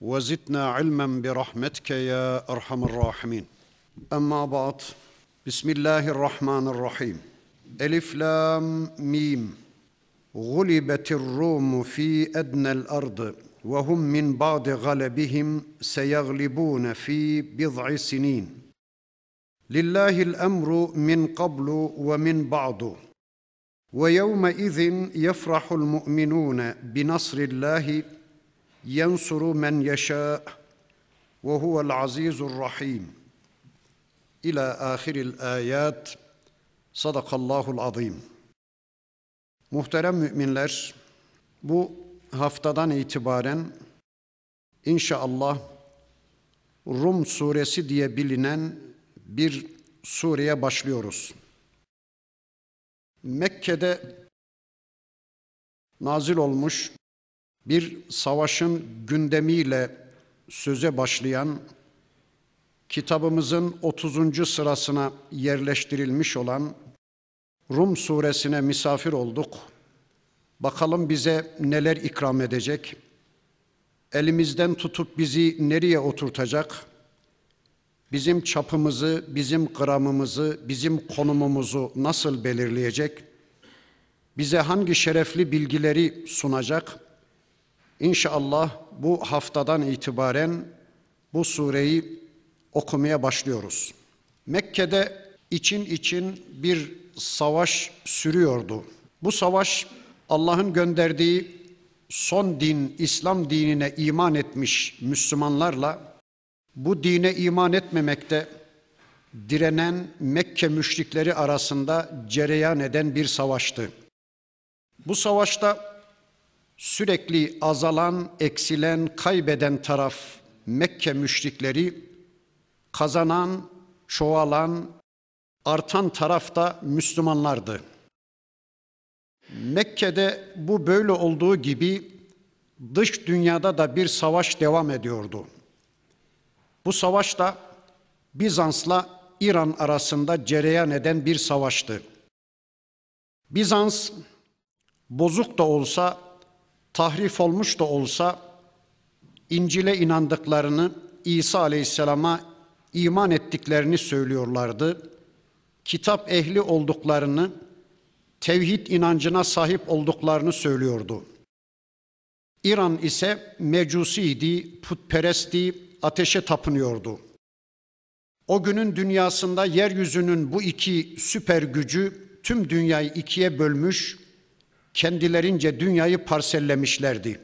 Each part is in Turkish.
وزدنا علما برحمتك يا أرحم الراحمين. أما بعد بسم الله الرحمن الرحيم. ألف لام ميم. غلبت الروم في أدنى الأرض وهم من بعد غلبهم سيغلبون في بضع سنين. لله الأمر من قبل ومن بعد. ويومئذ يفرح المؤمنون بنصر الله ينصر من يشاء وهو العزيز الرحيم الى اخر الايات صدق الله العظيم Muhterem müminler, bu haftadan itibaren inşallah Rum suresi diye bilinen bir sureye başlıyoruz. Mekke'de nazil olmuş bir savaşın gündemiyle söze başlayan kitabımızın 30. sırasına yerleştirilmiş olan Rum suresine misafir olduk. Bakalım bize neler ikram edecek? Elimizden tutup bizi nereye oturtacak? Bizim çapımızı, bizim gramımızı, bizim konumumuzu nasıl belirleyecek? Bize hangi şerefli bilgileri sunacak? İnşallah bu haftadan itibaren bu sureyi okumaya başlıyoruz. Mekke'de için için bir savaş sürüyordu. Bu savaş Allah'ın gönderdiği son din İslam dinine iman etmiş Müslümanlarla bu dine iman etmemekte direnen Mekke müşrikleri arasında cereyan eden bir savaştı. Bu savaşta sürekli azalan, eksilen, kaybeden taraf Mekke müşrikleri, kazanan, çoğalan, artan taraf da Müslümanlardı. Mekke'de bu böyle olduğu gibi dış dünyada da bir savaş devam ediyordu. Bu savaş da Bizans'la İran arasında cereyan eden bir savaştı. Bizans bozuk da olsa, tahrif olmuş da olsa İncil'e inandıklarını, İsa Aleyhisselam'a iman ettiklerini söylüyorlardı. Kitap ehli olduklarını, tevhid inancına sahip olduklarını söylüyordu. İran ise mecusiydi, putperestti, ateşe tapınıyordu. O günün dünyasında yeryüzünün bu iki süper gücü tüm dünyayı ikiye bölmüş, kendilerince dünyayı parsellemişlerdi.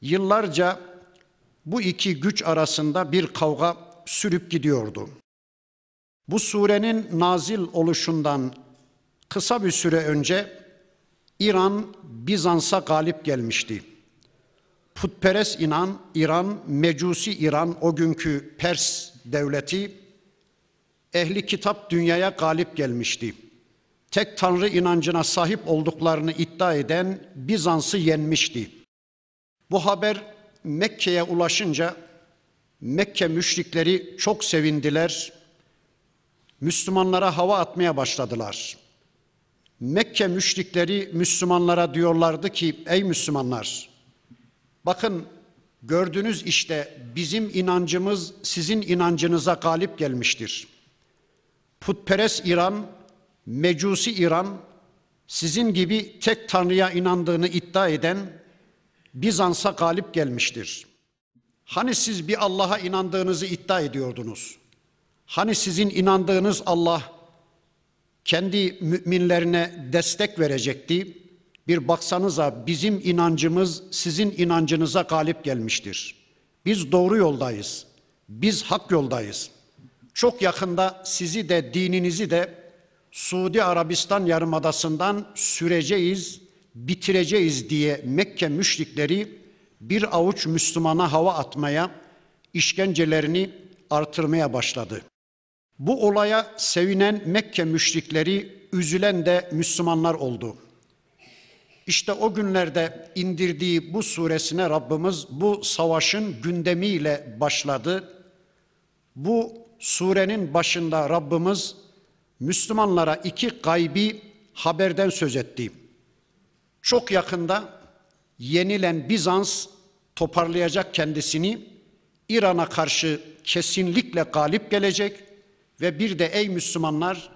Yıllarca bu iki güç arasında bir kavga sürüp gidiyordu. Bu surenin nazil oluşundan kısa bir süre önce İran Bizans'a galip gelmişti. Putperest inan İran, Mecusi İran o günkü Pers devleti ehli kitap dünyaya galip gelmişti. Tek tanrı inancına sahip olduklarını iddia eden Bizans'ı yenmişti. Bu haber Mekke'ye ulaşınca Mekke müşrikleri çok sevindiler. Müslümanlara hava atmaya başladılar. Mekke müşrikleri Müslümanlara diyorlardı ki ey Müslümanlar bakın gördünüz işte bizim inancımız sizin inancınıza galip gelmiştir. Putperest İran, Mecusi İran sizin gibi tek tanrıya inandığını iddia eden Bizans'a galip gelmiştir. Hani siz bir Allah'a inandığınızı iddia ediyordunuz? Hani sizin inandığınız Allah kendi müminlerine destek verecekti? Bir baksanıza bizim inancımız sizin inancınıza galip gelmiştir. Biz doğru yoldayız. Biz hak yoldayız. Çok yakında sizi de dininizi de Suudi Arabistan yarımadasından süreceğiz, bitireceğiz diye Mekke müşrikleri bir avuç Müslümana hava atmaya, işkencelerini artırmaya başladı. Bu olaya sevinen Mekke müşrikleri, üzülen de Müslümanlar oldu. İşte o günlerde indirdiği bu suresine Rabbimiz bu savaşın gündemiyle başladı. Bu surenin başında Rabbimiz Müslümanlara iki gaybi haberden söz etti. Çok yakında yenilen Bizans toparlayacak kendisini İran'a karşı kesinlikle galip gelecek ve bir de ey Müslümanlar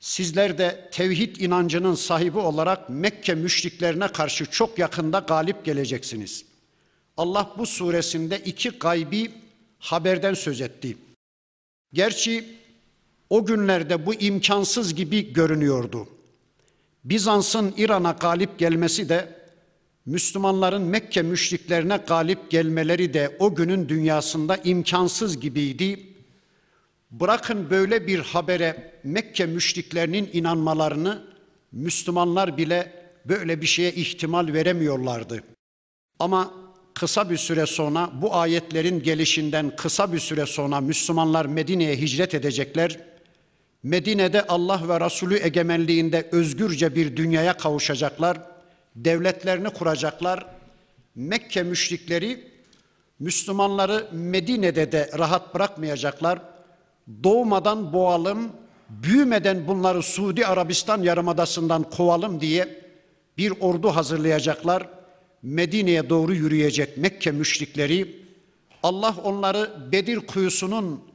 sizler de tevhid inancının sahibi olarak Mekke müşriklerine karşı çok yakında galip geleceksiniz. Allah bu suresinde iki gaybi haberden söz etti. Gerçi o günlerde bu imkansız gibi görünüyordu. Bizans'ın İran'a galip gelmesi de Müslümanların Mekke müşriklerine galip gelmeleri de o günün dünyasında imkansız gibiydi. Bırakın böyle bir habere Mekke müşriklerinin inanmalarını Müslümanlar bile böyle bir şeye ihtimal veremiyorlardı. Ama kısa bir süre sonra bu ayetlerin gelişinden kısa bir süre sonra Müslümanlar Medine'ye hicret edecekler. Medine'de Allah ve Resulü egemenliğinde özgürce bir dünyaya kavuşacaklar. Devletlerini kuracaklar. Mekke müşrikleri Müslümanları Medine'de de rahat bırakmayacaklar. Doğmadan boğalım, büyümeden bunları Suudi Arabistan yarımadasından kovalım diye bir ordu hazırlayacaklar. Medine'ye doğru yürüyecek Mekke müşrikleri Allah onları Bedir kuyusunun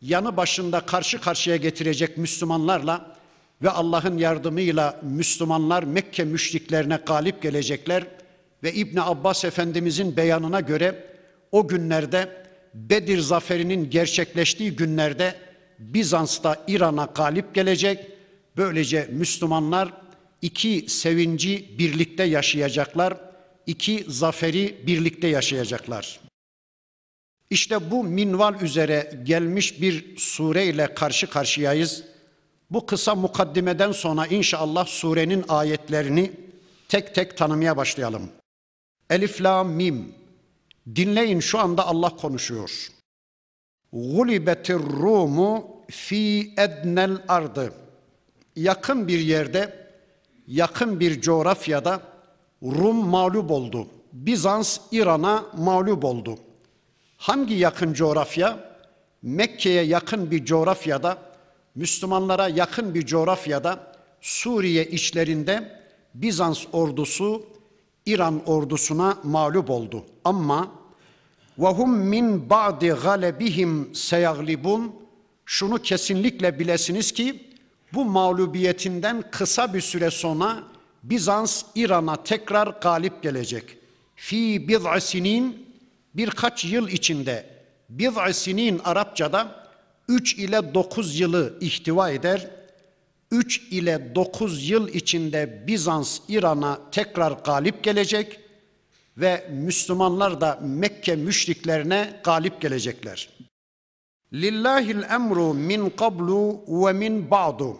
yanı başında karşı karşıya getirecek Müslümanlarla ve Allah'ın yardımıyla Müslümanlar Mekke müşriklerine galip gelecekler ve İbn Abbas Efendimizin beyanına göre o günlerde Bedir zaferinin gerçekleştiği günlerde Bizans'ta İran'a galip gelecek. Böylece Müslümanlar iki sevinci birlikte yaşayacaklar. iki zaferi birlikte yaşayacaklar. İşte bu minval üzere gelmiş bir sure ile karşı karşıyayız. Bu kısa mukaddimeden sonra inşallah surenin ayetlerini tek tek tanımaya başlayalım. Elif, la, mim. Dinleyin şu anda Allah konuşuyor. Gulibetir Rumu fi ednel ardı. Yakın bir yerde, yakın bir coğrafyada Rum mağlup oldu. Bizans İran'a mağlup oldu. Hangi yakın coğrafya? Mekke'ye yakın bir coğrafyada, Müslümanlara yakın bir coğrafyada Suriye içlerinde Bizans ordusu İran ordusuna mağlup oldu. Ama hum min ba'di galebihim seyaglibun şunu kesinlikle bilesiniz ki bu mağlubiyetinden kısa bir süre sonra Bizans İran'a tekrar galip gelecek. Fi bid'a sinin birkaç yıl içinde bid'a sinin Arapçada 3 ile 9 yılı ihtiva eder. 3 ile 9 yıl içinde Bizans İran'a tekrar galip gelecek ve Müslümanlar da Mekke müşriklerine galip gelecekler. Lillahil emru min qablu ve min ba'du.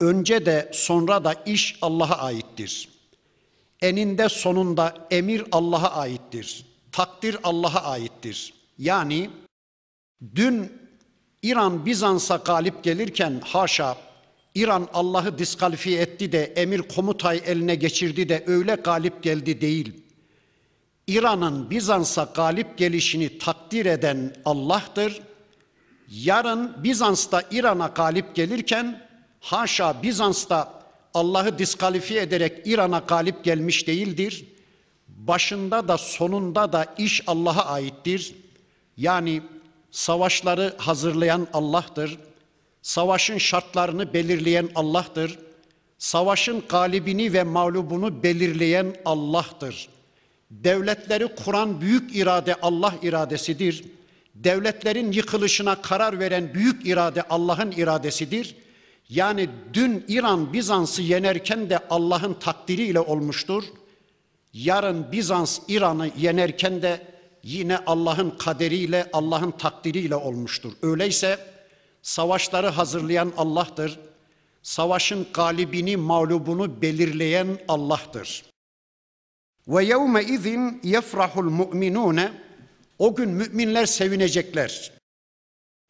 Önce de sonra da iş Allah'a aittir. Eninde sonunda emir Allah'a aittir. Takdir Allah'a aittir. Yani dün İran Bizans'a galip gelirken haşa İran Allah'ı diskalifiye etti de emir komutayı eline geçirdi de öyle galip geldi değil. İran'ın Bizans'a galip gelişini takdir eden Allah'tır. Yarın Bizans'ta İran'a galip gelirken haşa Bizans'ta Allah'ı diskalifiye ederek İran'a galip gelmiş değildir. Başında da sonunda da iş Allah'a aittir. Yani savaşları hazırlayan Allah'tır. Savaşın şartlarını belirleyen Allah'tır. Savaşın galibini ve mağlubunu belirleyen Allah'tır. Devletleri kuran büyük irade Allah iradesidir. Devletlerin yıkılışına karar veren büyük irade Allah'ın iradesidir. Yani dün İran Bizans'ı yenerken de Allah'ın takdiriyle olmuştur. Yarın Bizans İran'ı yenerken de yine Allah'ın kaderiyle, Allah'ın takdiriyle olmuştur. Öyleyse savaşları hazırlayan Allah'tır. Savaşın galibini, mağlubunu belirleyen Allah'tır. Ve yevme izin yefrahul mu'minune o gün müminler sevinecekler.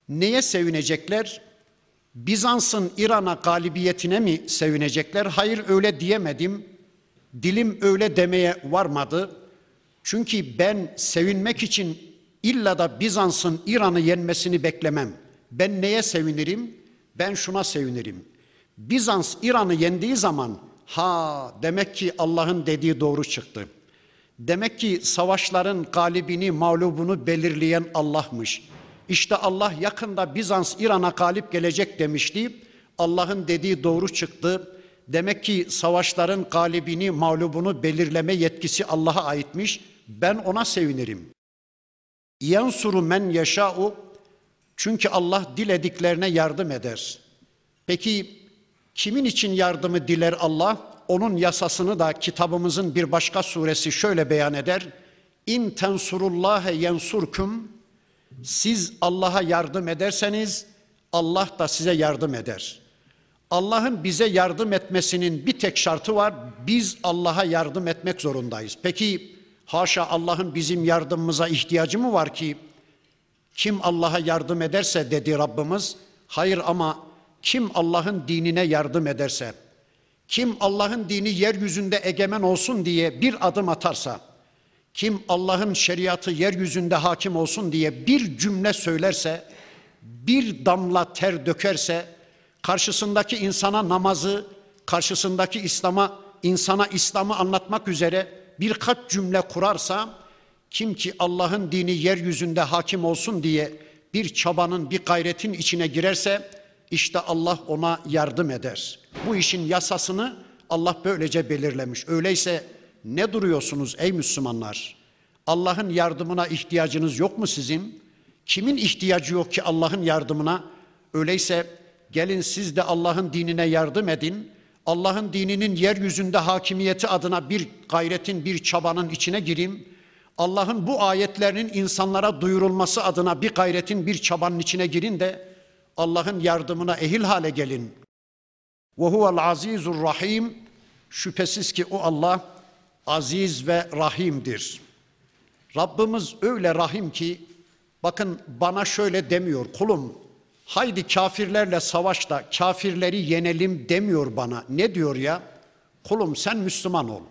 Neye sevinecekler? Bizans'ın İran'a galibiyetine mi sevinecekler? Hayır öyle diyemedim. Dilim öyle demeye varmadı. Çünkü ben sevinmek için illa da Bizans'ın İran'ı yenmesini beklemem. Ben neye sevinirim? Ben şuna sevinirim. Bizans İran'ı yendiği zaman ha demek ki Allah'ın dediği doğru çıktı. Demek ki savaşların galibini, mağlubunu belirleyen Allah'mış. İşte Allah yakında Bizans İran'a galip gelecek demişti. Allah'ın dediği doğru çıktı. Demek ki savaşların galibini, mağlubunu belirleme yetkisi Allah'a aitmiş. Ben ona sevinirim. Yansuru men yaşa'u çünkü Allah dilediklerine yardım eder. Peki kimin için yardımı diler Allah? Onun yasasını da kitabımızın bir başka suresi şöyle beyan eder. İn tensurullâhe yensurkum siz Allah'a yardım ederseniz Allah da size yardım eder. Allah'ın bize yardım etmesinin bir tek şartı var. Biz Allah'a yardım etmek zorundayız. Peki haşa Allah'ın bizim yardımımıza ihtiyacı mı var ki kim Allah'a yardım ederse dedi Rabbimiz. Hayır ama kim Allah'ın dinine yardım ederse, kim Allah'ın dini yeryüzünde egemen olsun diye bir adım atarsa, kim Allah'ın şeriatı yeryüzünde hakim olsun diye bir cümle söylerse, bir damla ter dökerse, karşısındaki insana namazı, karşısındaki İslam'a, insana İslam'ı anlatmak üzere birkaç cümle kurarsa, kim ki Allah'ın dini yeryüzünde hakim olsun diye bir çabanın, bir gayretin içine girerse, işte Allah ona yardım eder. Bu işin yasasını Allah böylece belirlemiş. Öyleyse ne duruyorsunuz ey Müslümanlar? Allah'ın yardımına ihtiyacınız yok mu sizin? Kimin ihtiyacı yok ki Allah'ın yardımına? Öyleyse gelin siz de Allah'ın dinine yardım edin. Allah'ın dininin yeryüzünde hakimiyeti adına bir gayretin, bir çabanın içine gireyim. Allah'ın bu ayetlerinin insanlara duyurulması adına bir gayretin, bir çabanın içine girin de Allah'ın yardımına ehil hale gelin. Ve huvel azizur rahim. Şüphesiz ki o Allah aziz ve rahimdir. Rabbimiz öyle rahim ki bakın bana şöyle demiyor kulum haydi kafirlerle savaşta kafirleri yenelim demiyor bana. Ne diyor ya? Kulum sen Müslüman ol.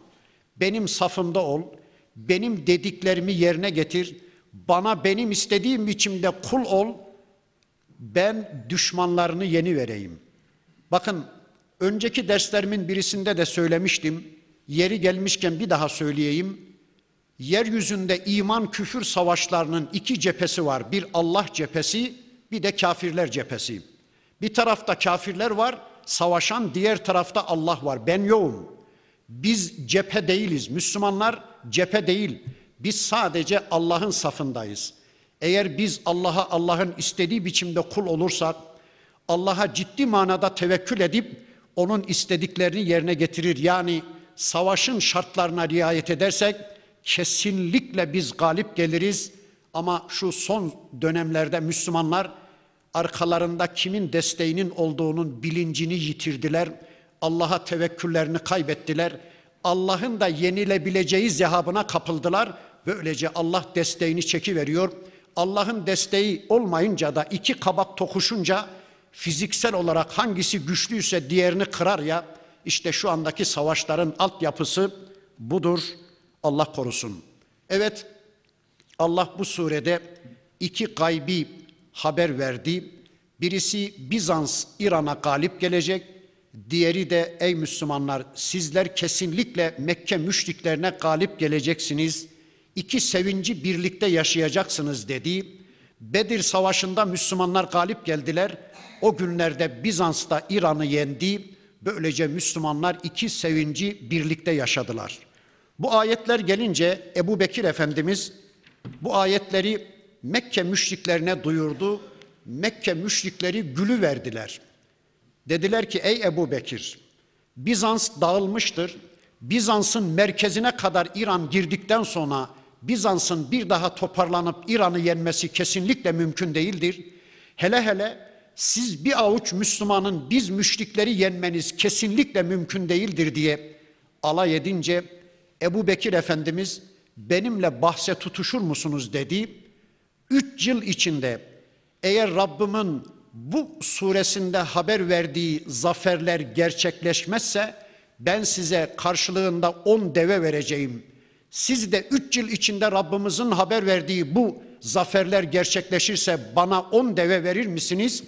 Benim safımda ol. Benim dediklerimi yerine getir. Bana benim istediğim biçimde kul ol. Ben düşmanlarını yeni vereyim. Bakın önceki derslerimin birisinde de söylemiştim. Yeri gelmişken bir daha söyleyeyim. Yeryüzünde iman küfür savaşlarının iki cephesi var. Bir Allah cephesi, bir de kafirler cephesi. Bir tarafta kafirler var, savaşan diğer tarafta Allah var. Ben yoğum. Biz cephe değiliz. Müslümanlar cephe değil. Biz sadece Allah'ın safındayız. Eğer biz Allah'a Allah'ın istediği biçimde kul olursak, Allah'a ciddi manada tevekkül edip onun istediklerini yerine getirir. Yani savaşın şartlarına riayet edersek kesinlikle biz galip geliriz. Ama şu son dönemlerde Müslümanlar arkalarında kimin desteğinin olduğunun bilincini yitirdiler. Allah'a tevekküllerini kaybettiler. Allah'ın da yenilebileceği zehabına kapıldılar. Böylece Allah desteğini çekiveriyor. Allah'ın desteği olmayınca da iki kabak tokuşunca fiziksel olarak hangisi güçlüyse diğerini kırar ya. İşte şu andaki savaşların altyapısı budur. Allah korusun. Evet Allah bu surede iki gaybi haber verdi. Birisi Bizans İran'a galip gelecek. Diğeri de ey Müslümanlar sizler kesinlikle Mekke müşriklerine galip geleceksiniz. İki sevinci birlikte yaşayacaksınız dedi. Bedir Savaşı'nda Müslümanlar galip geldiler. O günlerde Bizans'ta İran'ı yendi. Böylece Müslümanlar iki sevinci birlikte yaşadılar. Bu ayetler gelince Ebu Bekir Efendimiz bu ayetleri Mekke müşriklerine duyurdu. Mekke müşrikleri gülü verdiler. Dediler ki ey Ebu Bekir Bizans dağılmıştır. Bizans'ın merkezine kadar İran girdikten sonra Bizans'ın bir daha toparlanıp İran'ı yenmesi kesinlikle mümkün değildir. Hele hele siz bir avuç Müslümanın biz müşrikleri yenmeniz kesinlikle mümkün değildir diye alay edince Ebu Bekir Efendimiz benimle bahse tutuşur musunuz dedi. Üç yıl içinde eğer Rabbimin bu suresinde haber verdiği zaferler gerçekleşmezse ben size karşılığında on deve vereceğim. Siz de üç yıl içinde Rabbimizin haber verdiği bu zaferler gerçekleşirse bana on deve verir misiniz?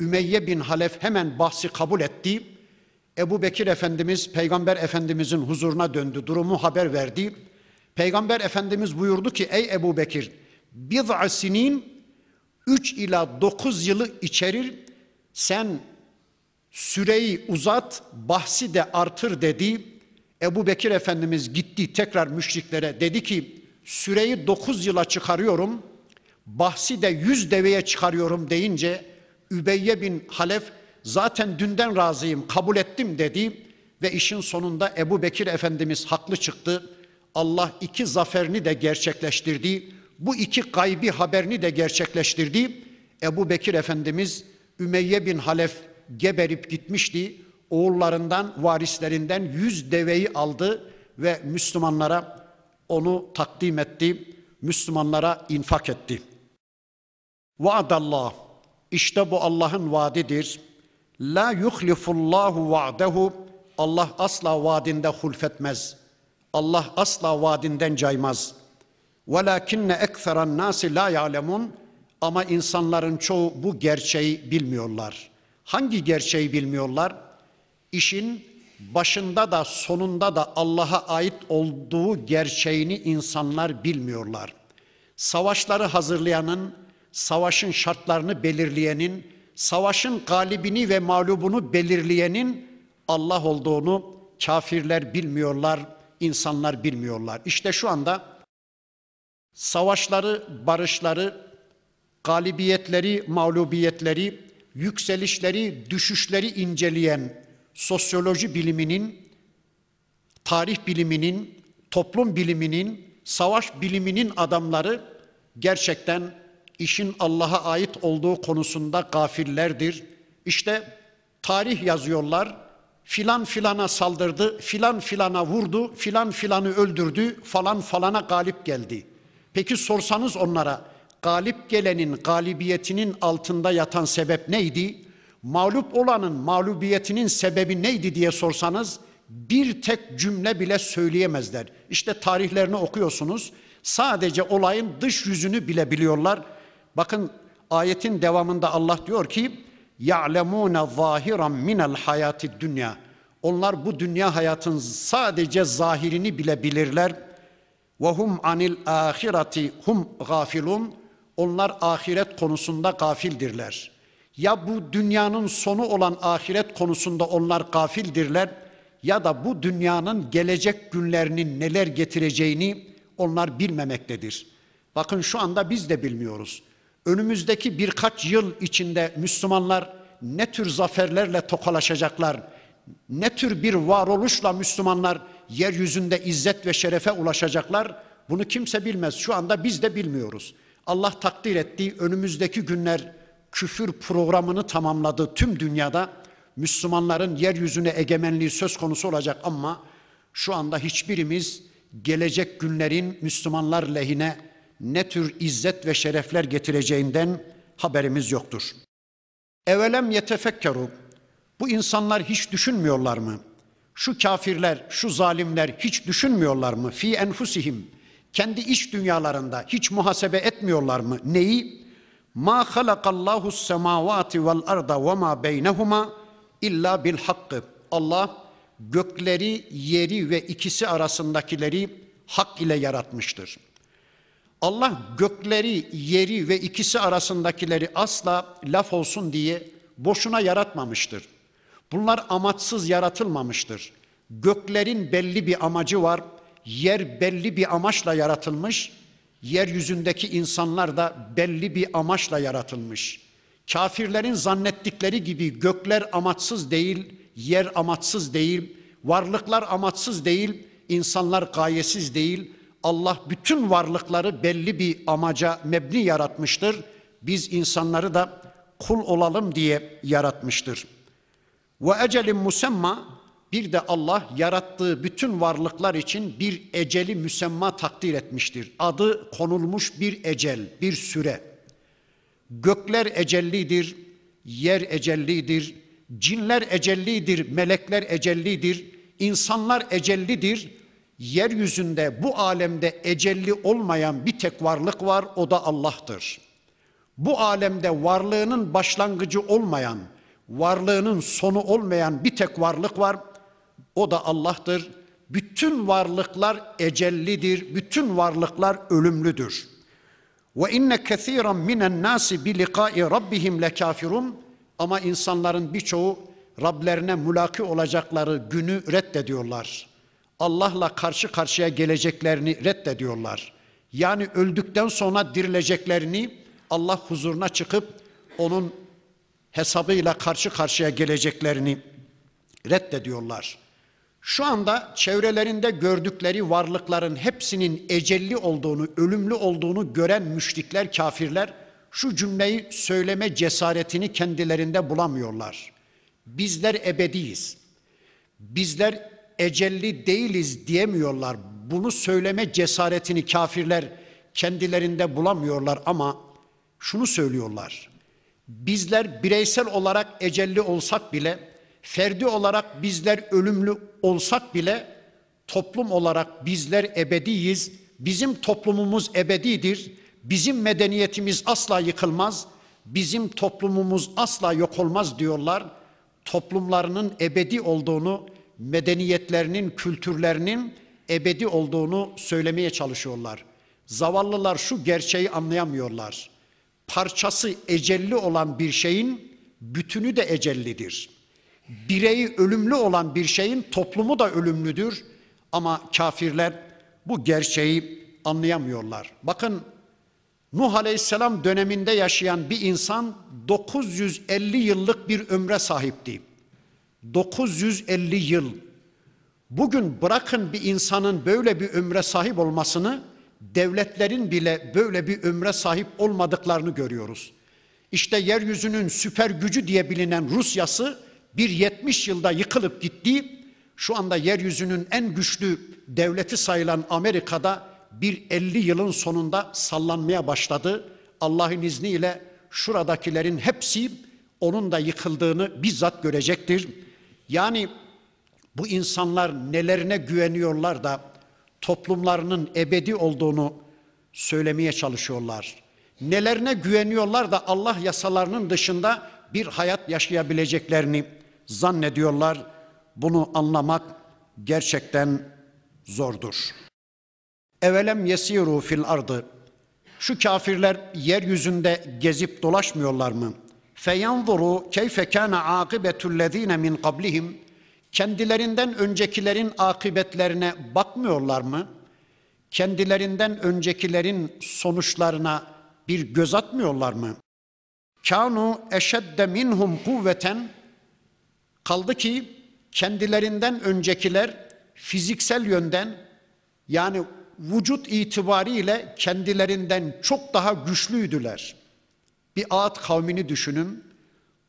Ümeyye bin Halef hemen bahsi kabul etti. Ebu Bekir Efendimiz Peygamber Efendimizin huzuruna döndü. Durumu haber verdi. Peygamber Efendimiz buyurdu ki ey Ebu Bekir bid'a sinin 3 ila 9 yılı içerir. Sen süreyi uzat, bahsi de artır dedi. Ebu Bekir Efendimiz gitti tekrar müşriklere dedi ki süreyi 9 yıla çıkarıyorum, bahsi de 100 deveye çıkarıyorum deyince Übeyye bin Halef zaten dünden razıyım kabul ettim dedi ve işin sonunda Ebu Bekir Efendimiz haklı çıktı. Allah iki zaferini de gerçekleştirdi. Bu iki gaybi haberini de gerçekleştirdi. Ebu Bekir Efendimiz Ümeyye bin Halef geberip gitmişti. Oğullarından, varislerinden yüz deveyi aldı ve Müslümanlara onu takdim etti. Müslümanlara infak etti. Vaadallah. İşte bu Allah'ın vaadidir. La yuhlifullahu va'dehu. Allah asla vaadinde hulfetmez. Allah asla vaadinden caymaz. Velakinne ekseran nasi la ya'lemun. Ama insanların çoğu bu gerçeği bilmiyorlar. Hangi gerçeği bilmiyorlar? İşin başında da sonunda da Allah'a ait olduğu gerçeğini insanlar bilmiyorlar. Savaşları hazırlayanın, savaşın şartlarını belirleyenin, savaşın galibini ve mağlubunu belirleyenin Allah olduğunu kafirler bilmiyorlar, insanlar bilmiyorlar. İşte şu anda savaşları, barışları, galibiyetleri, mağlubiyetleri, yükselişleri, düşüşleri inceleyen sosyoloji biliminin, tarih biliminin, toplum biliminin, savaş biliminin adamları gerçekten işin Allah'a ait olduğu konusunda gafillerdir. İşte tarih yazıyorlar. Filan filana saldırdı, filan filana vurdu, filan filanı öldürdü, falan falana galip geldi. Peki sorsanız onlara galip gelenin galibiyetinin altında yatan sebep neydi? Mağlup olanın mağlubiyetinin sebebi neydi diye sorsanız bir tek cümle bile söyleyemezler. İşte tarihlerini okuyorsunuz. Sadece olayın dış yüzünü bile biliyorlar. Bakın ayetin devamında Allah diyor ki ya'lemune zahiran minel hayati dünya. Onlar bu dünya hayatın sadece zahirini bile bilirler. Ve hum anil ahireti hum gafilun. Onlar ahiret konusunda gafildirler. Ya bu dünyanın sonu olan ahiret konusunda onlar gafildirler ya da bu dünyanın gelecek günlerinin neler getireceğini onlar bilmemektedir. Bakın şu anda biz de bilmiyoruz. Önümüzdeki birkaç yıl içinde Müslümanlar ne tür zaferlerle tokalaşacaklar, ne tür bir varoluşla Müslümanlar yeryüzünde izzet ve şerefe ulaşacaklar bunu kimse bilmez. Şu anda biz de bilmiyoruz. Allah takdir ettiği önümüzdeki günler küfür programını tamamladı tüm dünyada. Müslümanların yeryüzüne egemenliği söz konusu olacak ama şu anda hiçbirimiz gelecek günlerin Müslümanlar lehine ne tür izzet ve şerefler getireceğinden haberimiz yoktur. Evelem yetefekkeru bu insanlar hiç düşünmüyorlar mı? Şu kafirler, şu zalimler hiç düşünmüyorlar mı? Fi enfusihim kendi iç dünyalarında hiç muhasebe etmiyorlar mı? Neyi? Ma halakallahu semavati vel arda ve ma beynehuma illa bil hakkı. Allah gökleri, yeri ve ikisi arasındakileri hak ile yaratmıştır. Allah gökleri, yeri ve ikisi arasındakileri asla laf olsun diye boşuna yaratmamıştır. Bunlar amaçsız yaratılmamıştır. Göklerin belli bir amacı var. Yer belli bir amaçla yaratılmış. Yeryüzündeki insanlar da belli bir amaçla yaratılmış. Kafirlerin zannettikleri gibi gökler amaçsız değil, yer amaçsız değil, varlıklar amaçsız değil, insanlar gayesiz değil. Allah bütün varlıkları belli bir amaca mebni yaratmıştır. Biz insanları da kul olalım diye yaratmıştır. Ve ecelin musemma bir de Allah yarattığı bütün varlıklar için bir eceli müsemma takdir etmiştir. Adı konulmuş bir ecel, bir süre. Gökler ecellidir, yer ecellidir, cinler ecellidir, melekler ecellidir, insanlar ecellidir. Yeryüzünde bu alemde ecelli olmayan bir tek varlık var o da Allah'tır. Bu alemde varlığının başlangıcı olmayan, varlığının sonu olmayan bir tek varlık var. O da Allah'tır. Bütün varlıklar ecellidir. Bütün varlıklar ölümlüdür. Ve inne kesiran minen nasi bi liqa'i rabbihim lekafirun. Ama insanların birçoğu Rablerine mülaki olacakları günü reddediyorlar. Allah'la karşı karşıya geleceklerini reddediyorlar. Yani öldükten sonra dirileceklerini Allah huzuruna çıkıp onun hesabıyla karşı karşıya geleceklerini reddediyorlar. Şu anda çevrelerinde gördükleri varlıkların hepsinin ecelli olduğunu, ölümlü olduğunu gören müşrikler, kafirler şu cümleyi söyleme cesaretini kendilerinde bulamıyorlar. Bizler ebediyiz. Bizler ecelli değiliz diyemiyorlar. Bunu söyleme cesaretini kafirler kendilerinde bulamıyorlar ama şunu söylüyorlar. Bizler bireysel olarak ecelli olsak bile, ferdi olarak bizler ölümlü olsak bile toplum olarak bizler ebediyiz. Bizim toplumumuz ebedidir. Bizim medeniyetimiz asla yıkılmaz. Bizim toplumumuz asla yok olmaz diyorlar. Toplumlarının ebedi olduğunu, medeniyetlerinin, kültürlerinin ebedi olduğunu söylemeye çalışıyorlar. Zavallılar şu gerçeği anlayamıyorlar parçası ecelli olan bir şeyin bütünü de ecellidir. Bireyi ölümlü olan bir şeyin toplumu da ölümlüdür. Ama kafirler bu gerçeği anlayamıyorlar. Bakın Nuh Aleyhisselam döneminde yaşayan bir insan 950 yıllık bir ömre sahipti. 950 yıl. Bugün bırakın bir insanın böyle bir ömre sahip olmasını devletlerin bile böyle bir ömre sahip olmadıklarını görüyoruz. İşte yeryüzünün süper gücü diye bilinen Rusyası bir 70 yılda yıkılıp gitti. Şu anda yeryüzünün en güçlü devleti sayılan Amerika'da bir 50 yılın sonunda sallanmaya başladı. Allah'ın izniyle şuradakilerin hepsi onun da yıkıldığını bizzat görecektir. Yani bu insanlar nelerine güveniyorlar da toplumlarının ebedi olduğunu söylemeye çalışıyorlar. Nelerine güveniyorlar da Allah yasalarının dışında bir hayat yaşayabileceklerini zannediyorlar. Bunu anlamak gerçekten zordur. Evelem yesiru fil ardı. Şu kafirler yeryüzünde gezip dolaşmıyorlar mı? Feyanzuru keyfe kana akibetullezine min qablihim kendilerinden öncekilerin akıbetlerine bakmıyorlar mı? Kendilerinden öncekilerin sonuçlarına bir göz atmıyorlar mı? Kanu eşedde minhum kuvveten kaldı ki kendilerinden öncekiler fiziksel yönden yani vücut itibariyle kendilerinden çok daha güçlüydüler. Bir Ağat kavmini düşünün.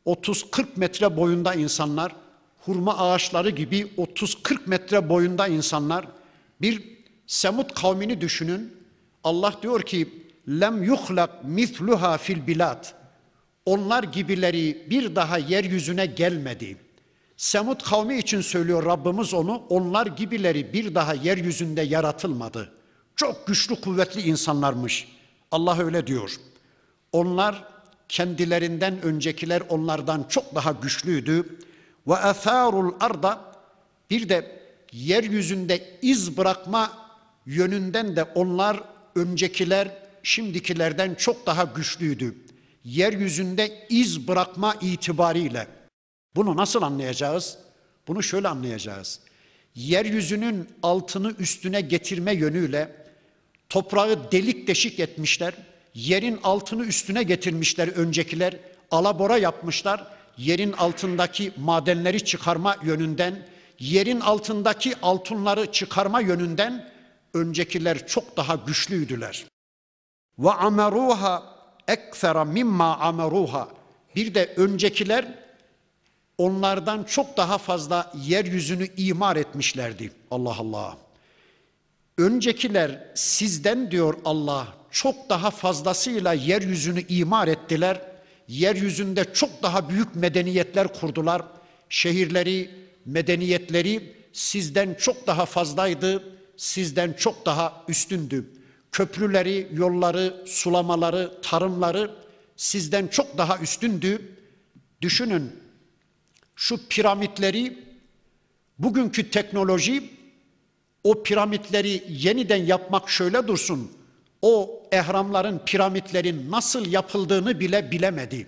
30-40 metre boyunda insanlar hurma ağaçları gibi 30-40 metre boyunda insanlar bir Semut kavmini düşünün. Allah diyor ki lem yuhlak mithluha fil bilad. Onlar gibileri bir daha yeryüzüne gelmedi. Semut kavmi için söylüyor Rabbimiz onu. Onlar gibileri bir daha yeryüzünde yaratılmadı. Çok güçlü kuvvetli insanlarmış. Allah öyle diyor. Onlar kendilerinden öncekiler onlardan çok daha güçlüydü ve atharul arda bir de yeryüzünde iz bırakma yönünden de onlar öncekiler şimdikilerden çok daha güçlüydü. Yeryüzünde iz bırakma itibariyle. Bunu nasıl anlayacağız? Bunu şöyle anlayacağız. Yeryüzünün altını üstüne getirme yönüyle toprağı delik deşik etmişler. Yerin altını üstüne getirmişler öncekiler. Alabora yapmışlar yerin altındaki madenleri çıkarma yönünden, yerin altındaki altınları çıkarma yönünden öncekiler çok daha güçlüydüler. Ve ameruha ekfera mimma ameruha. Bir de öncekiler onlardan çok daha fazla yeryüzünü imar etmişlerdi. Allah Allah. Öncekiler sizden diyor Allah çok daha fazlasıyla yeryüzünü imar ettiler. Yeryüzünde çok daha büyük medeniyetler kurdular. Şehirleri, medeniyetleri sizden çok daha fazlaydı, sizden çok daha üstündü. Köprüleri, yolları, sulamaları, tarımları sizden çok daha üstündü. Düşünün şu piramitleri bugünkü teknoloji o piramitleri yeniden yapmak şöyle dursun. O ehramların, piramitlerin nasıl yapıldığını bile bilemedi.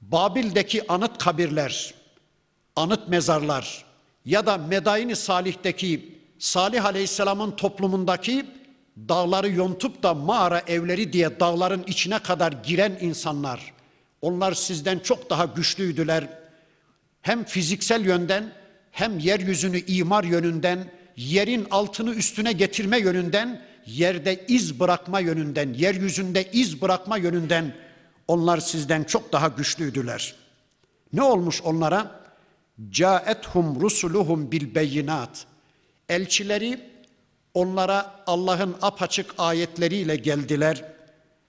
Babil'deki anıt kabirler, anıt mezarlar ya da Medaini Salih'teki Salih Aleyhisselam'ın toplumundaki dağları yontup da mağara evleri diye dağların içine kadar giren insanlar, onlar sizden çok daha güçlüydüler. Hem fiziksel yönden hem yeryüzünü imar yönünden, yerin altını üstüne getirme yönünden, yerde iz bırakma yönünden, yeryüzünde iz bırakma yönünden onlar sizden çok daha güçlüydüler. Ne olmuş onlara? Caethum rusuluhum bil beyinat. Elçileri onlara Allah'ın apaçık ayetleriyle geldiler.